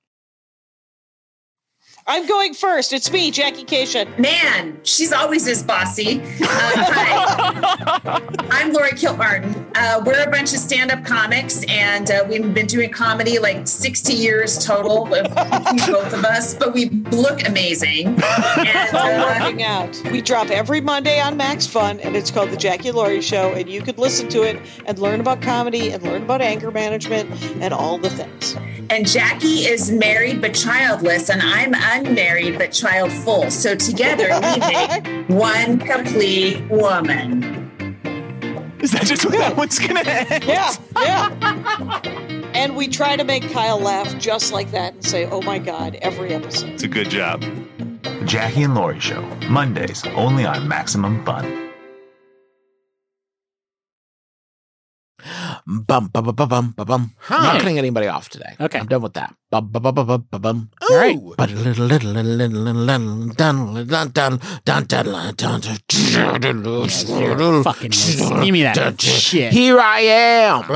I'm going first. It's me, Jackie Kashian. Man, she's always this bossy. Uh, hi, I'm Laurie Kilmartin. Uh, we're a bunch of stand-up comics, and uh, we've been doing comedy like 60 years total, both of us. But we look amazing. And, uh, working out. We drop every Monday on Max Fun, and it's called The Jackie Laurie Show. And you could listen to it and learn about comedy and learn about anger management and all the things. and Jackie is married but childless, and I'm unmarried but childful. So together we make one complete woman. Is that just what that one's gonna end? Yeah, yeah. and we try to make Kyle laugh just like that and say, oh my God, every episode. It's a good job. Jackie and Laurie Show, Mondays, only on Maximum Fun. bum bum bum bum bum bum bum. Hi. Not cutting anybody off today. Okay. I'm done with that. Bum bum bum bum bum bum bum. All right. Fucking give me that shit. Here I am.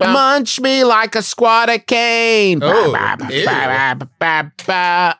Munch me like a squad of cane. Oh,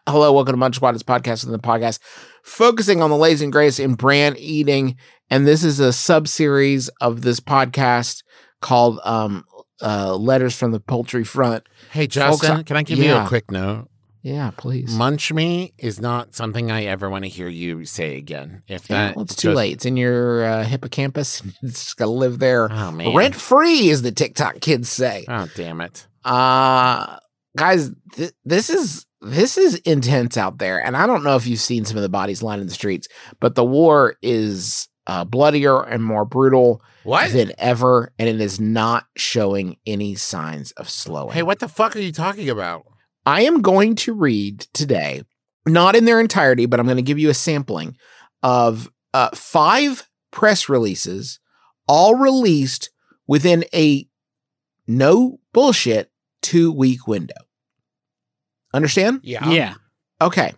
Hello, welcome to Munch Squad's podcast in the podcast focusing on the lazy and grace in brand eating and this is a sub series of this podcast called um, uh, Letters from the Poultry Front. Hey, Folks, Justin, I- can I give you a quick note? Yeah, please. Munch me is not something I ever want to hear you say again. If Yeah, that well, it's too just- late. It's in your uh, hippocampus. It's just gonna live there Oh rent free, as the TikTok kids say. Oh damn it. Uh guys, th- this is this is intense out there, and I don't know if you've seen some of the bodies lying in the streets, but the war is uh, bloodier and more brutal What? than ever, and it is not showing any signs of slowing. Hey, what the fuck are you talking about? I am going to read today, not in their entirety, but I'm going to give you a sampling of uh, five press releases, all released within a no bullshit two week window. Understand? Yeah. Yeah. Okay.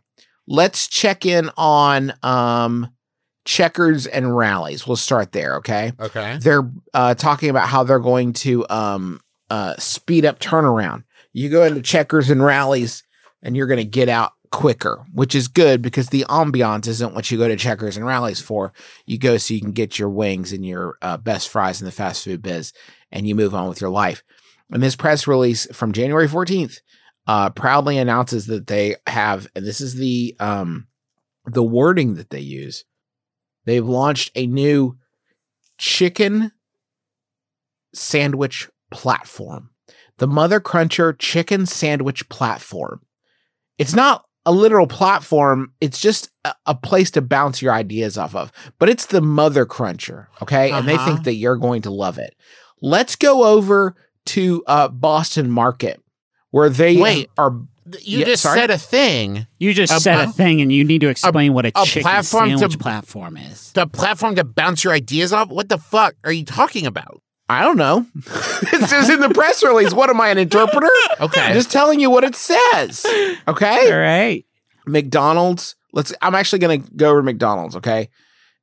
Let's check in on um, Checkers and Rally's. We'll start there. Okay Okay. they're uh, talking about how they're going to um, uh, speed up turnaround. You go into Checkers and Rally's, and you're going to get out quicker, which is good because the ambiance isn't what you go to Checkers and Rally's for. You go so you can get your wings and your uh, best fries in the fast food biz, and you move on with your life. And this press release from January 14th uh, proudly announces that they have, and this is the um, the wording that they use. They've launched a new chicken sandwich platform. The Mother Cruncher chicken sandwich platform. It's not a literal platform. It's just a, a place to bounce your ideas off of. But it's the mother cruncher, okay? And they Uh-huh. think that you're going to love it. Let's go over to uh, Boston Market, where they Wait. are. You Yeah, just sorry? said a thing. You just A- said a a- thing, and you need to explain what a, a chicken platform to- sandwich platform is. The platform to bounce your ideas off? What the fuck are you talking about? I don't know. it says in the press release. What am I, an interpreter? Okay. I'm just telling you what it says. Okay. All right. McDonald's. Let's. I'm actually going to go over to McDonald's. Okay.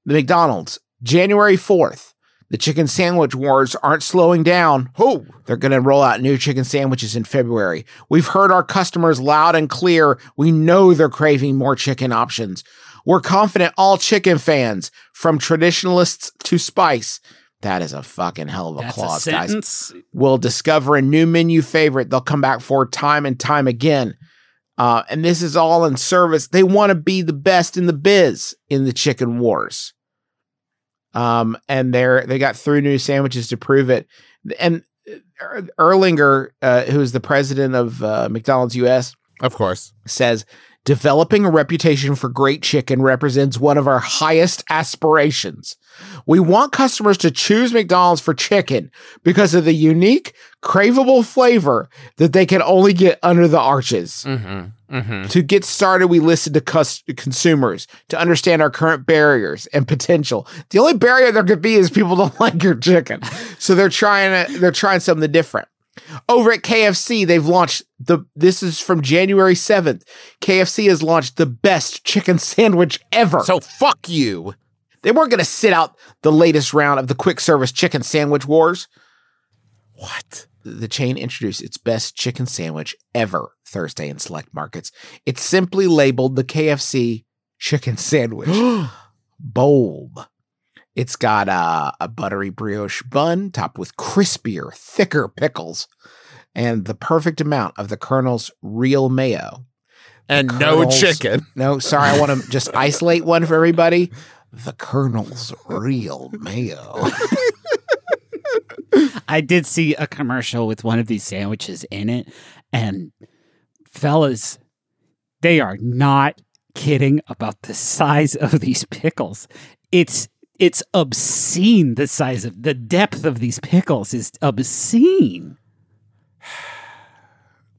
The McDonald's, January 4th. The chicken sandwich wars aren't slowing down. Who? They're going to roll out new chicken sandwiches in February. We've heard our customers loud and clear. We know they're craving more chicken options. We're confident all chicken fans, from traditionalists to spice, that is a fucking hell of a That's a clause, guys sentence. will discover a new menu favorite they'll come back for time and time again. Uh, and this is all in service. They want to be the best in the biz in the chicken wars. Um, and they're they got three new sandwiches to prove it. And uh, Erlinger, uh, who is the president of uh, McDonald's US, Of course. says developing a reputation for great chicken represents one of our highest aspirations. We want customers to choose McDonald's for chicken because of the unique, craveable flavor that they can only get under the arches. Mm-hmm. Mm-hmm. To get started, we listen to cus- consumers to understand our current barriers and potential. The only barrier there could be is people don't like your chicken, so they're trying to they're trying something different. Over at KFC, they've launched the. This is from January seventh. KFC has launched the best chicken sandwich ever. So fuck you. they weren't going to sit out the latest round of the quick service chicken sandwich wars. What? The chain introduced its best chicken sandwich ever Thursday in select markets. It's simply labeled the KFC chicken sandwich. Bold. It's got uh, a buttery brioche bun topped with crispier, thicker pickles and the perfect amount of the Colonel's real mayo. And no chicken. No, sorry, I want to just isolate one for everybody. The Colonel's real mayo. I did see a commercial with one of these sandwiches in it, and fellas, they are not kidding about the size of these pickles. It's it's obscene the size of the depth of these pickles is obscene.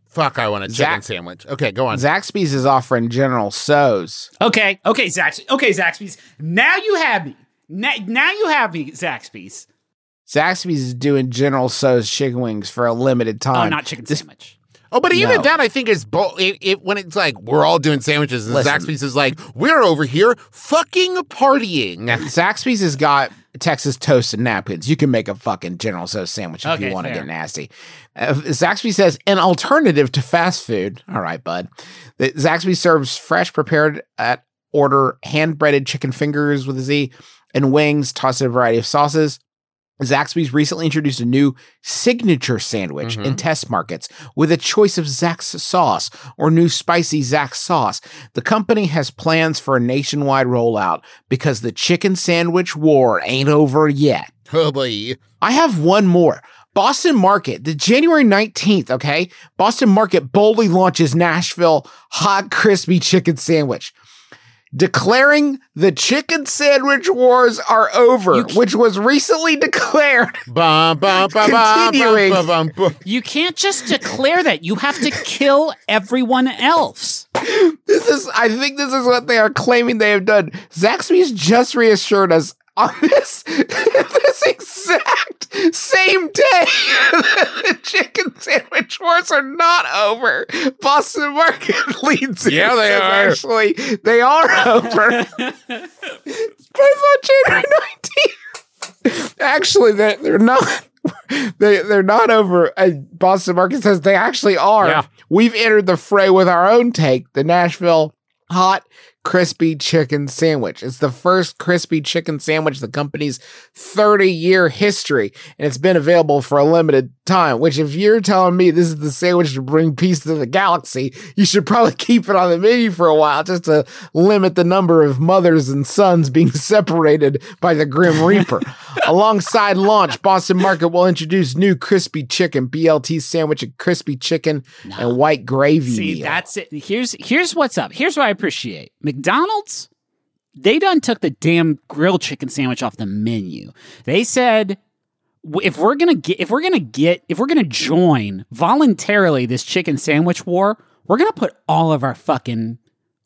Fuck, I want a chicken Zach- sandwich. Okay, go on. Zaxby's is offering General Tso's. Okay, okay, Zax. Okay, Zaxby's. Now you have me. Now, now you have me, Zaxby's. Zaxby's is doing General Tso's chicken wings for a limited time. Oh, not chicken This- sandwich. Oh, but even No. that, I think is bo- it, it, when it's like we're all doing sandwiches, and Listen. Zaxby's is like we're over here fucking partying. Zaxby's has got Texas toast and napkins. You can make a fucking General Tso's sandwich if Okay, you want to get nasty. Uh, Zaxby says an alternative to fast food. All right, bud. The, Zaxby serves fresh, prepared at order, hand breaded chicken fingers with a Z and wings tossed in a variety of sauces. Zaxby's recently introduced a new signature sandwich in mm-hmm. test markets with a choice of Zax sauce or new spicy Zax sauce. The company has plans for a nationwide rollout because the chicken sandwich war ain't over yet. Oh boy. I have one more. Boston Market, the January 19th, okay? Boston Market boldly launches Nashville hot crispy chicken sandwich. Declaring the chicken sandwich wars are over, which was recently declared. Bum, bum, bum, bum, Continuing. bum, bum, bum. You can't just declare that. You have to kill everyone else. This is, I think this is what they are claiming they have done. Zaxby's just reassured us on this, this exact same day. the chicken sandwich wars are not over. Boston Market leads. it, Yeah, they are. Actually, they are over. Both on January 19th. Actually, they're, they're not. They they're not over. Boston Market says they actually are. Yeah. We've entered the fray with our own take, the Nashville hot crispy chicken sandwich. It's the first crispy chicken sandwich in the company's 30 year history, and it's been available for a limited time. Which, if you're telling me this is the sandwich to bring peace to the galaxy, you should probably keep it on the menu for a while just to limit the number of mothers and sons being separated by the Grim Reaper. Alongside launch, Boston Market will introduce new crispy chicken, BLT sandwich, and crispy chicken and white gravy. See, meal. that's it. Here's here's what's up. Here's what I appreciate. McDonald's, they done took the damn grilled chicken sandwich off the menu. They said if we're gonna get if we're gonna get if we're gonna join voluntarily this chicken sandwich war, we're gonna put all of our fucking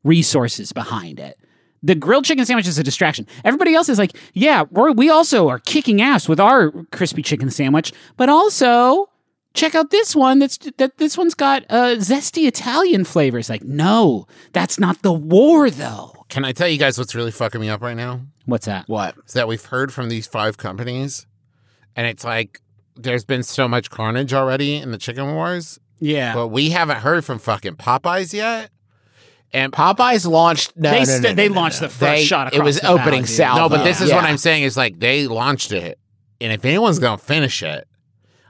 resources behind it. The grilled chicken sandwich is a distraction. Everybody else is like, yeah, we're, we also are kicking ass with our crispy chicken sandwich, but also check out this one. That's that this one's got uh, zesty Italian flavors. Like, no, that's not the war though. Can I tell you guys what's really fucking me up right now? What's that? what? Is that we've heard from these five companies, and it's like there's been so much carnage already in the chicken wars, Yeah, but we haven't heard from fucking Popeyes yet. And Popeyes launched. No, they no, no, st- no, they no, launched no. the first They- shot. It was the opening dude. salvo. no, but this is what I'm saying is like they launched it, and if anyone's gonna finish it,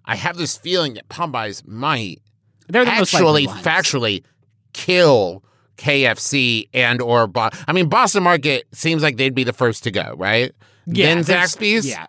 I have this feeling that Popeyes might They're the actually factually kill KFC and or Bo- I mean Boston Market seems like they'd be the first to go, right? Yeah, then Zaxby's. Yeah,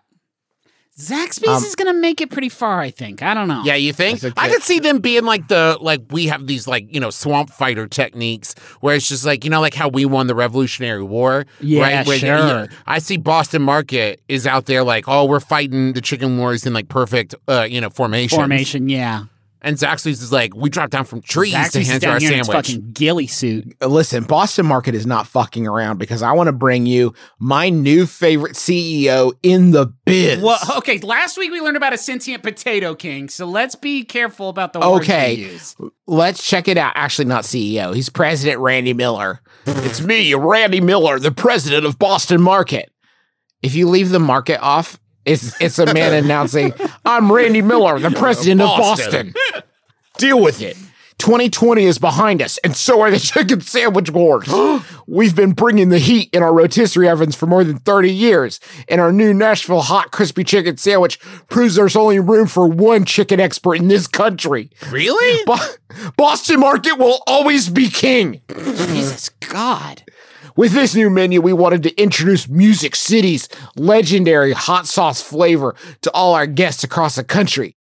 Zaxby's Um, is gonna make it pretty far. I think. I don't know. Yeah, you think? I could see them being like the like we have these like you know swamp fighter techniques where it's just like you know like how we won the Revolutionary War. Yeah, right? Where, sure. yeah, I see Boston Market is out there like oh we're fighting the chicken wars in like perfect uh you know formation. formation. Yeah, And Zaxby's is like we drop down from trees to Zaxby's is hand down our here in its sandwich. fucking ghillie suit. Uh, listen, Boston Market is not fucking around because I want to bring you my new favorite CEO in the biz. Well, okay. Last week we learned about a sentient potato king, so let's be careful about the words Okay. we use. Let's check it out. Actually, not CEO. He's President Randy Miller. it's me, Randy Miller, the president of Boston Market. If you leave the market off, it's it's a man announcing, "I'm Randy Miller, the president of Boston." Boston." Deal with it. 2020 is behind us, and so are the chicken sandwich wars. We've been bringing the heat in our rotisserie ovens for more than 30 years, and our new Nashville hot crispy chicken sandwich proves there's only room for one chicken expert in this country. Really? Bo- Boston Market will always be king. Jesus God. With this new menu, we wanted to introduce Music City's legendary hot sauce flavor to all our guests across the country.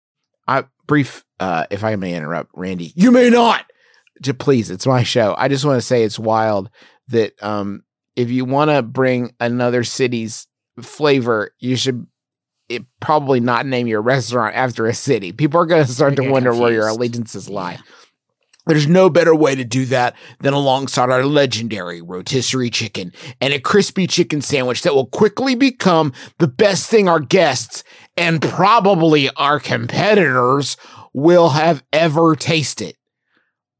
I brief, uh, if I may interrupt, Randy, you may not. J- please, it's my show. I just want to say it's wild that um, if you want to bring another city's flavor, you should it, probably not name your restaurant after a city. People are going to start to wonder where your allegiances lie. There's no better way to do that than alongside our legendary rotisserie chicken and a crispy chicken sandwich that will quickly become the best thing our guests and probably our competitors will have ever tasted.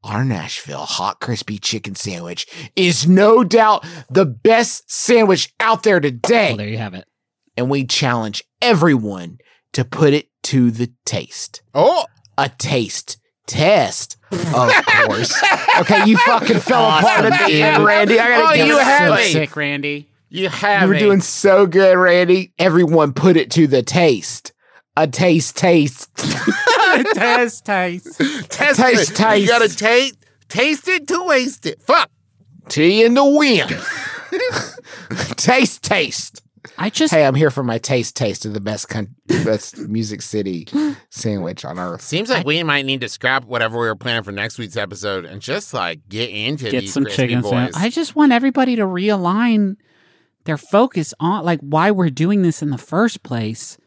Our Nashville hot crispy chicken sandwich is no doubt the best sandwich out there today Well, there you have it. and we challenge everyone to put it to the taste. Oh, A taste test, of course. okay, you fucking fell apart at the end, Randy. I gotta Oh, give you it had to so you. sick, Randy. you have You were it. doing so good, Randy. Everyone put it to the taste. A taste taste. taste, taste. Test Taste, taste. You gotta taste, taste it to waste it. Fuck. Tea in the wind. taste taste. I just Hey, I'm here for my taste taste of the best con- best Music City sandwich on earth. Seems like we might need to scrap whatever we were planning for next week's episode and just like get into get these some chicken boys. sandwich. I just want everybody to realign their focus on like why we're doing this in the first place.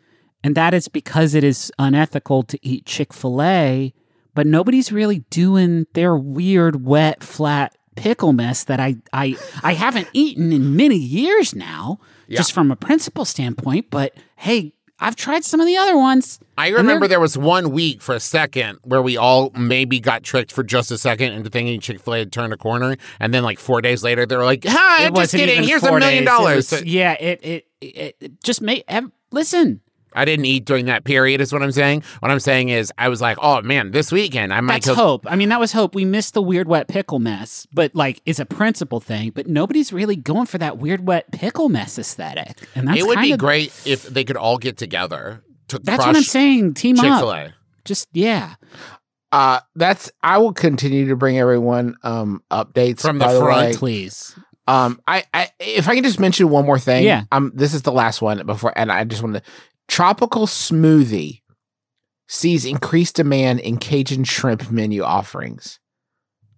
And that is because it is unethical to eat Chick-fil-A, but nobody's really doing their weird wet flat pickle mess that I I I haven't eaten in many years now, just from a principle standpoint, but hey, I've tried some of the other ones. I remember there was one week for a second where we all maybe got tricked for just a second into thinking Chick Fil A had turned a corner, and then like four days later they were like, "Hi, it I'm just kidding. Here's a million days. It dollars." was- yeah, it it, it it just made listen. I didn't eat during that period. Is what I'm saying. What I'm saying is, I was like, oh man, this weekend I might That's cook. hope. I mean, that was hope. We missed the weird wet pickle mess, but like, it's a principle thing. But nobody's really going for that weird wet pickle mess aesthetic, and that's it would be kinda- great if they could all get together to That's crush what I'm saying. Team Chick up. Fil A. Just yeah. Uh, that's I will continue to bring everyone um updates From the by front, way. Please. Um, I, I if I can just mention one more thing. Yeah. Um, this is the last one before, and I just want to tropical smoothie sees increased demand in Cajun shrimp menu offerings.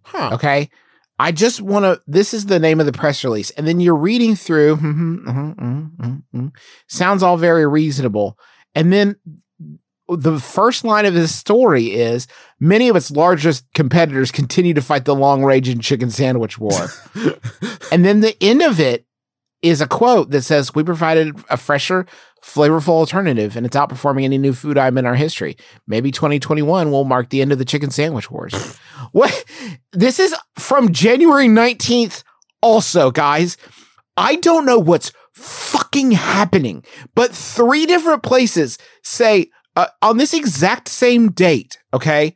Huh. Okay. I just want to. This is the name of the press release, and then you're reading through. mhm, mhm, mhm, mhm, mhm. Sounds all very reasonable, and then the first line of this story is many of its largest competitors continue to fight the long raging chicken sandwich war. and then the end of it is a quote that says, We provided a fresher, flavorful alternative, and it's outperforming any new food item in our history. Maybe 2021 will mark the end of the chicken sandwich wars. what? This is from January 19th, also, guys. I don't know what's fucking happening, but three different places say uh, on this exact same date, okay?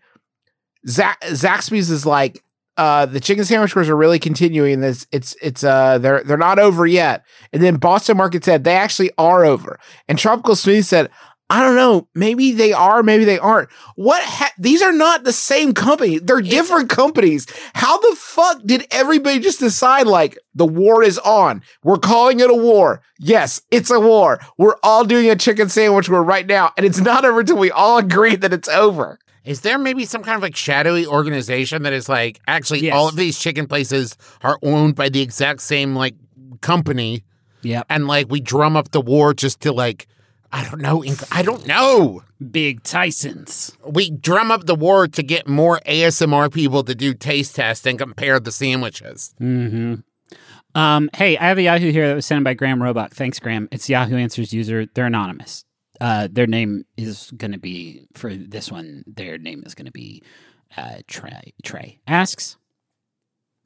Zax- Zaxby's is like, uh, the chicken sandwich wars are really continuing. This it's it's uh they're they're not over yet. And then Boston Market said they actually are over. And Tropical Smoothie said, I don't know, maybe they are, maybe they aren't. What ha- these are not the same company. They're different companies. How the fuck did everybody just decide like the war is on? We're calling it a war. Yes, it's a war. We're all doing a chicken sandwich war right now, and it's not over until we all agree that it's over. Is there maybe some kind of like shadowy organization that is like actually Yes. all of these chicken places are owned by the exact same like company Yeah. and like we drum up the war just to like I don't know I don't know. Big Tyson's. We drum up the war to get more ASMR people to do taste tests and compare the sandwiches. Mm-hmm. Um, hey, I have a Yahoo here that was sent by Graham Roebuck. Thanks, Graham. It's Yahoo Answers user. They're anonymous. Uh, their name is going to be for this one. Their name is going to be uh, Trey. Trey asks,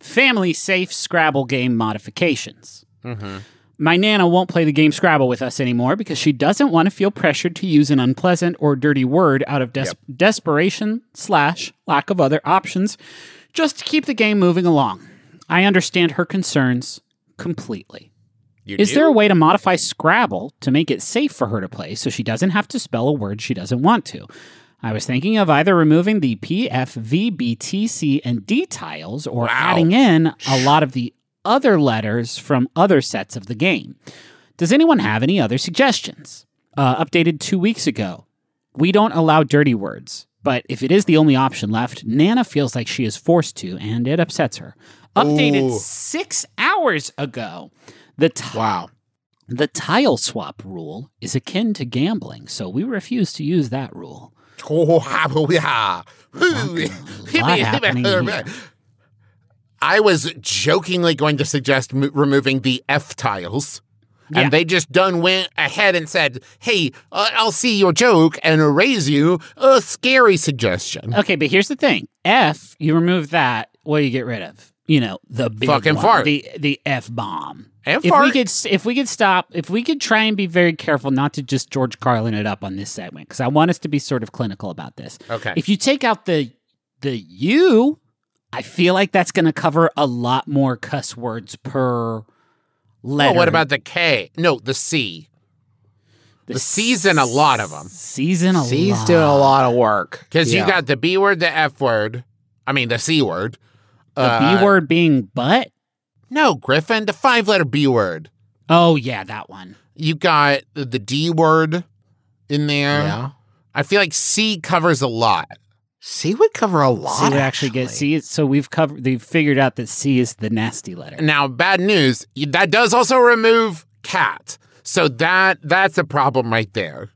"Family safe Scrabble game modifications." Mm-hmm. My Nana won't play the game Scrabble with us anymore because she doesn't want to feel pressured to use an unpleasant or dirty word out of des- desperation slash lack of other options just to keep the game moving along. I understand her concerns completely. You Is do? there a way to modify Scrabble to make it safe for her to play so she doesn't have to spell a word she doesn't want to? I was thinking of either removing the P, F, V, B, T, C, and D tiles or Wow. adding in a lot of the other letters from other sets of the game. Does anyone have any other suggestions? Uh, updated two weeks ago. We don't allow dirty words, but if it is the only option left, Nana feels like she is forced to, and it upsets her. Updated Ooh. six hours ago. The ti- Wow. the tile swap rule is akin to gambling, so we refuse to use that rule. Oh, yeah. lot happening. I was jokingly going to suggest m- removing the F tiles. Yeah. And they just done went ahead and said, "Hey, uh, I'll see your joke and erase you." A scary suggestion. Okay, but here's the thing: F, you remove that, what do you get rid of? You know, the big Fucking one, fart. the the F bomb. And If we could, if we could stop, if we could try and be very careful not to just George Carlin it up on this segment, because I want us to be sort of clinical about this. Okay. If you take out the the U, I feel like that's going to cover a lot more cuss words per letter. Oh, what about the K? No, the C. The C's in a lot of them. Season a C's lot. doing a lot of work. Because Yeah. you got the B word, the F word. I mean, the C word. The Uh, B word being butt. No, Griffin, the five letter B word. Oh yeah, that one. You got the D word in there. Yeah. I feel like C covers a lot. C would cover a lot. C would actually get C. So we've covered. They've figured out that C is the nasty letter. Now, bad news, that does also remove cat. So that that's a problem right there.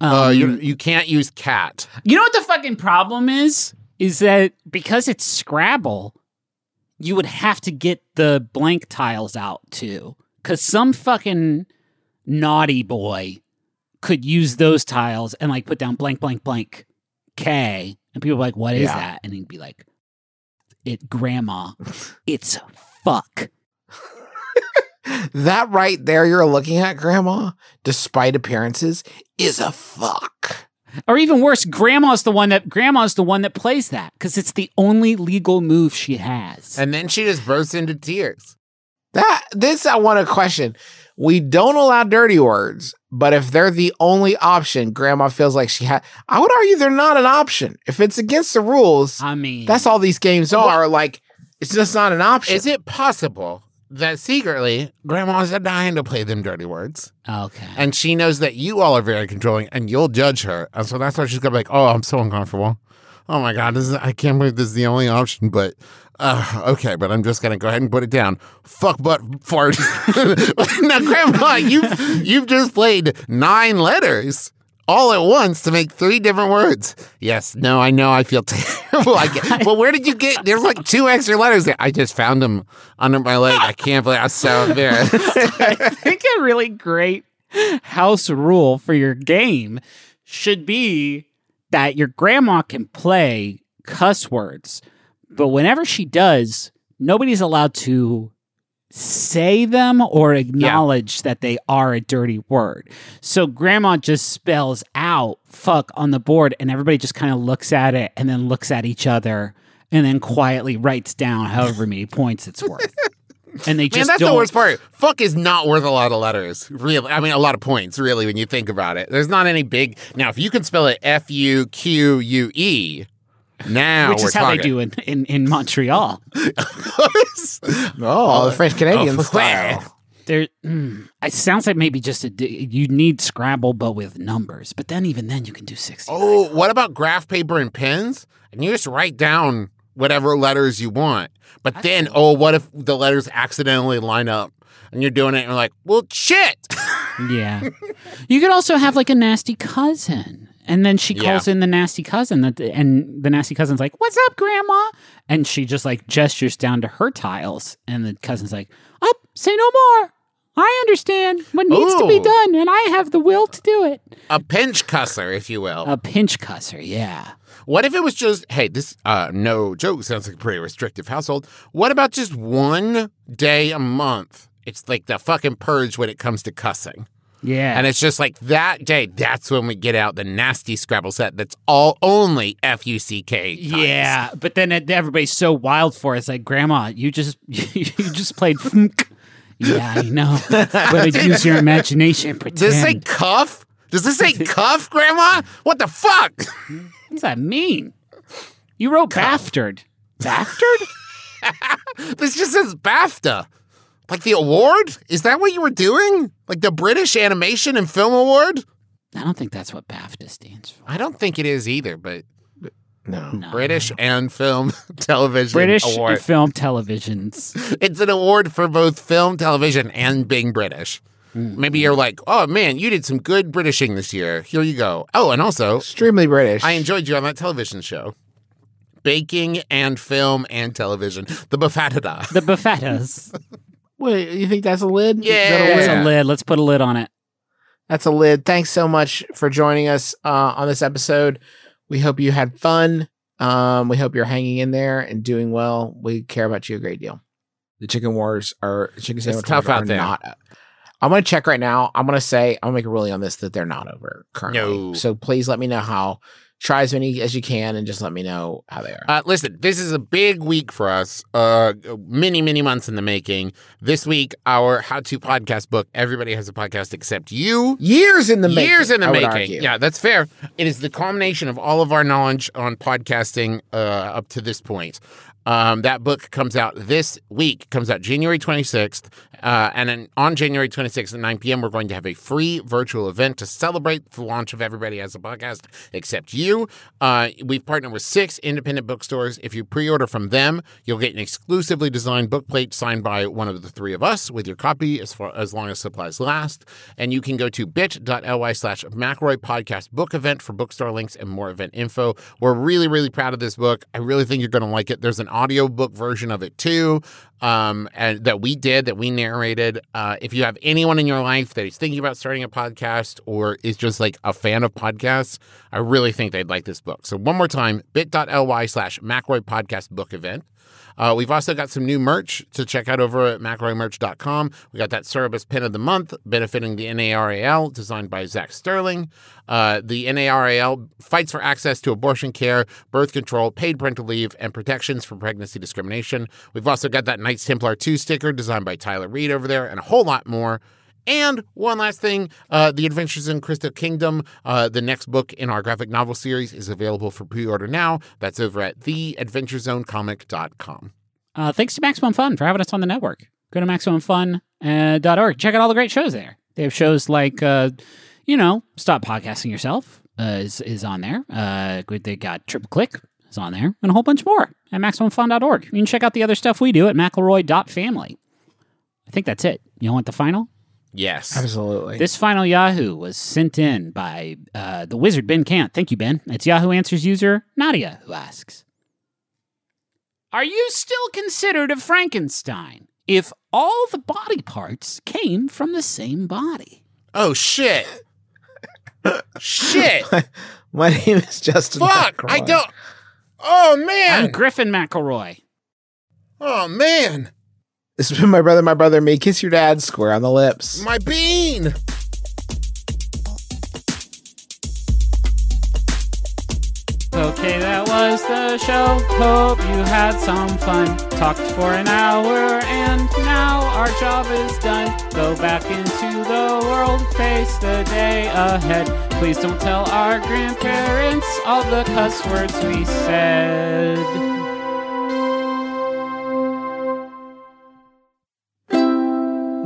uh, Um, you you can't use cat. You know what the fucking problem is? Is that because it's Scrabble, you would have to get the blank tiles out too. Because some fucking naughty boy could use those tiles and like put down blank, blank, blank K. And people are like, what is Yeah. that? And he'd be like, it, grandma, it's fuck. That right there you're looking at, Grandma, despite appearances, is a fuck. Or even worse, grandma's the one that grandma's the one that plays that because it's the only legal move she has. And then she just bursts into tears. That this I want to question. We don't allow dirty words, but if they're the only option, Grandma feels like she had. I would argue they're not an option. If it's against the rules, I mean, that's all these games are. Like it's just not an option. Is it possible that secretly grandma's dying to play them dirty words? okay. And she knows that you all are very controlling and you'll judge her. And so that's why she's gonna be like, Oh, I'm so uncomfortable. Oh my god, this is I can't believe this is the only option, but uh, okay, but I'm just gonna go ahead and put it down. Fuck butt fart. now, Grandma, you've you've just played nine letters all at once to make three different words. Yes, no, I know I feel terrible. I get, well, where did you get? There's like two extra letters there. I just found them under my leg. I can't believe I'm so embarrassed. I think a really great house rule for your game should be that your grandma can play cuss words, but whenever she does, nobody's allowed to say them or acknowledge that they are a dirty word. So grandma just spells out fuck on the board and everybody just kind of looks at it and then looks at each other and then quietly writes down however many points it's worth. And they Man, just that's don't That's the worst part. Fuck is not worth a lot of letters. Really, I mean, a lot of points. Really, when you think about it, there's not any big. Now, if you can spell it F U Q U E, now which we're is how they do in, in, in Montreal. oh, the French Canadian Oh, style. There, mm, it sounds like maybe just a d- you need Scrabble, but with numbers. But then even then, you can do sixty. Oh, what about graph paper and pens? And you just write down whatever letters you want. But then, oh, what if the letters accidentally line up? And you're doing it, and you're like, well, shit. Yeah, you could also have like a nasty cousin, and then she calls in the nasty cousin, that and the nasty cousin's like, "What's up, Grandma?" And she just like gestures down to her tiles, and the cousin's like, "Up, say no more. I understand what needs to be done, and I have the will to do it." A pinch cusser, if you will. A pinch cusser, yeah. What if it was just, hey, this, uh, no joke sounds like a pretty restrictive household. What about just one day a month? It's like the fucking purge when it comes to cussing. Yeah. And it's just like that day, that's when we get out the nasty Scrabble set that's all only F U C K. Yeah, but then it, everybody's so wild for it. It's like, Grandma, you just you just played. Funk. Yeah, I know. but use your imagination. Pretend. Does this say cuff? Does this say cuff, Grandma? What the fuck? What does that mean? You wrote bastard. Bastard? this just says BAFTA. Like the award? Is that what you were doing? Like the British Animation and Film Award? I don't think that's what BAFTA stands for. I don't think it is either, but No. No. British and Film Television British Award. film televisions. It's an award for both film, television, and being British. Mm-hmm. Maybe you're like, oh man, you did some good Britishing this year. Here you go. Oh, and also, Extremely British. I enjoyed you on that television show. Baking and film and television. The Buffetada. The buffetas. Wait, you think that's a lid? Is that a Yeah. lid? It's a lid. Let's put a lid on it. That's a lid. Thanks so much for joining us uh, on this episode. We hope you had fun. Um, we hope you're hanging in there and doing well. We care about you a great deal. The chicken wars are chicken sandwich tough out there. Not, I'm gonna check right now. I'm gonna say I'm gonna make a ruling on this that they're not over currently. No. So please let me know how. Try as many as you can and just let me know how they are. Uh, listen, this is a big week for us. Uh, many, many months in the making. This week, our how-to podcast book. Everybody has a podcast except you. Years in the making. Years in the I making. Yeah, that's fair. It is the culmination of all of our knowledge on podcasting uh, up to this point. Um, that book comes out this week, comes out January 26th. Uh, and then on January 26th at 9 p.m., we're going to have a free virtual event to celebrate the launch of Everybody Has a Podcast Except You. Uh, we've partnered with six independent bookstores. If you pre order from them, you'll get an exclusively designed book plate signed by one of the three of us with your copy as, far, as long as supplies last. And you can go to bit.ly slash McElroy Podcast Book Event for bookstore links and more event info. We're really, really proud of this book. I really think you're going to like it. There's an audiobook version of it too um, and that we did, that we narrated. Uh, if you have anyone in your life that is thinking about starting a podcast or is just like a fan of podcasts, I really think they'd like this book. So one more time, bit.ly slash McElroy Podcast Book Event. Uh, we've also got some new merch to check out over at McElroymerch.com. We got that Cerberus Pin of the Month benefiting the NARAL, designed by Zach Sterling. Uh, the NARAL fights for access to abortion care, birth control, paid parental leave, and protections from pregnancy discrimination. We've also got that Knights Templar 2 sticker designed by Tyler Reed over there, and a whole lot more. And one last thing uh, The Adventures in Crystal Kingdom, uh, the next book in our graphic novel series, is available for pre order now. That's over at theadventurezonecomic.com. Uh, thanks to Maximum Fun for having us on the network. Go to MaximumFun.org. Check out all the great shows there. They have shows like, uh, you know, Stop Podcasting Yourself uh, is, is on there. Uh, they got Triple Click is on there, and a whole bunch more at MaximumFun.org. You can check out the other stuff we do at McElroy.family. I think that's it. You want the final? Yes. Absolutely. This final Yahoo was sent in by uh, the wizard Ben Cant. Thank you, Ben. It's Yahoo Answers user Nadia who asks Are you still considered a Frankenstein if all the body parts came from the same body? Oh, shit. shit. My name is Justin. Fuck. McElroy. I don't. Oh, man. I'm Griffin McElroy. Oh, man. This has been my brother, my brother, and me. Kiss your dad square on the lips. My bean. Okay, that was the show. Hope you had some fun. Talked for an hour, and now our job is done. Go back into the world, face the day ahead. Please don't tell our grandparents all the cuss words we said.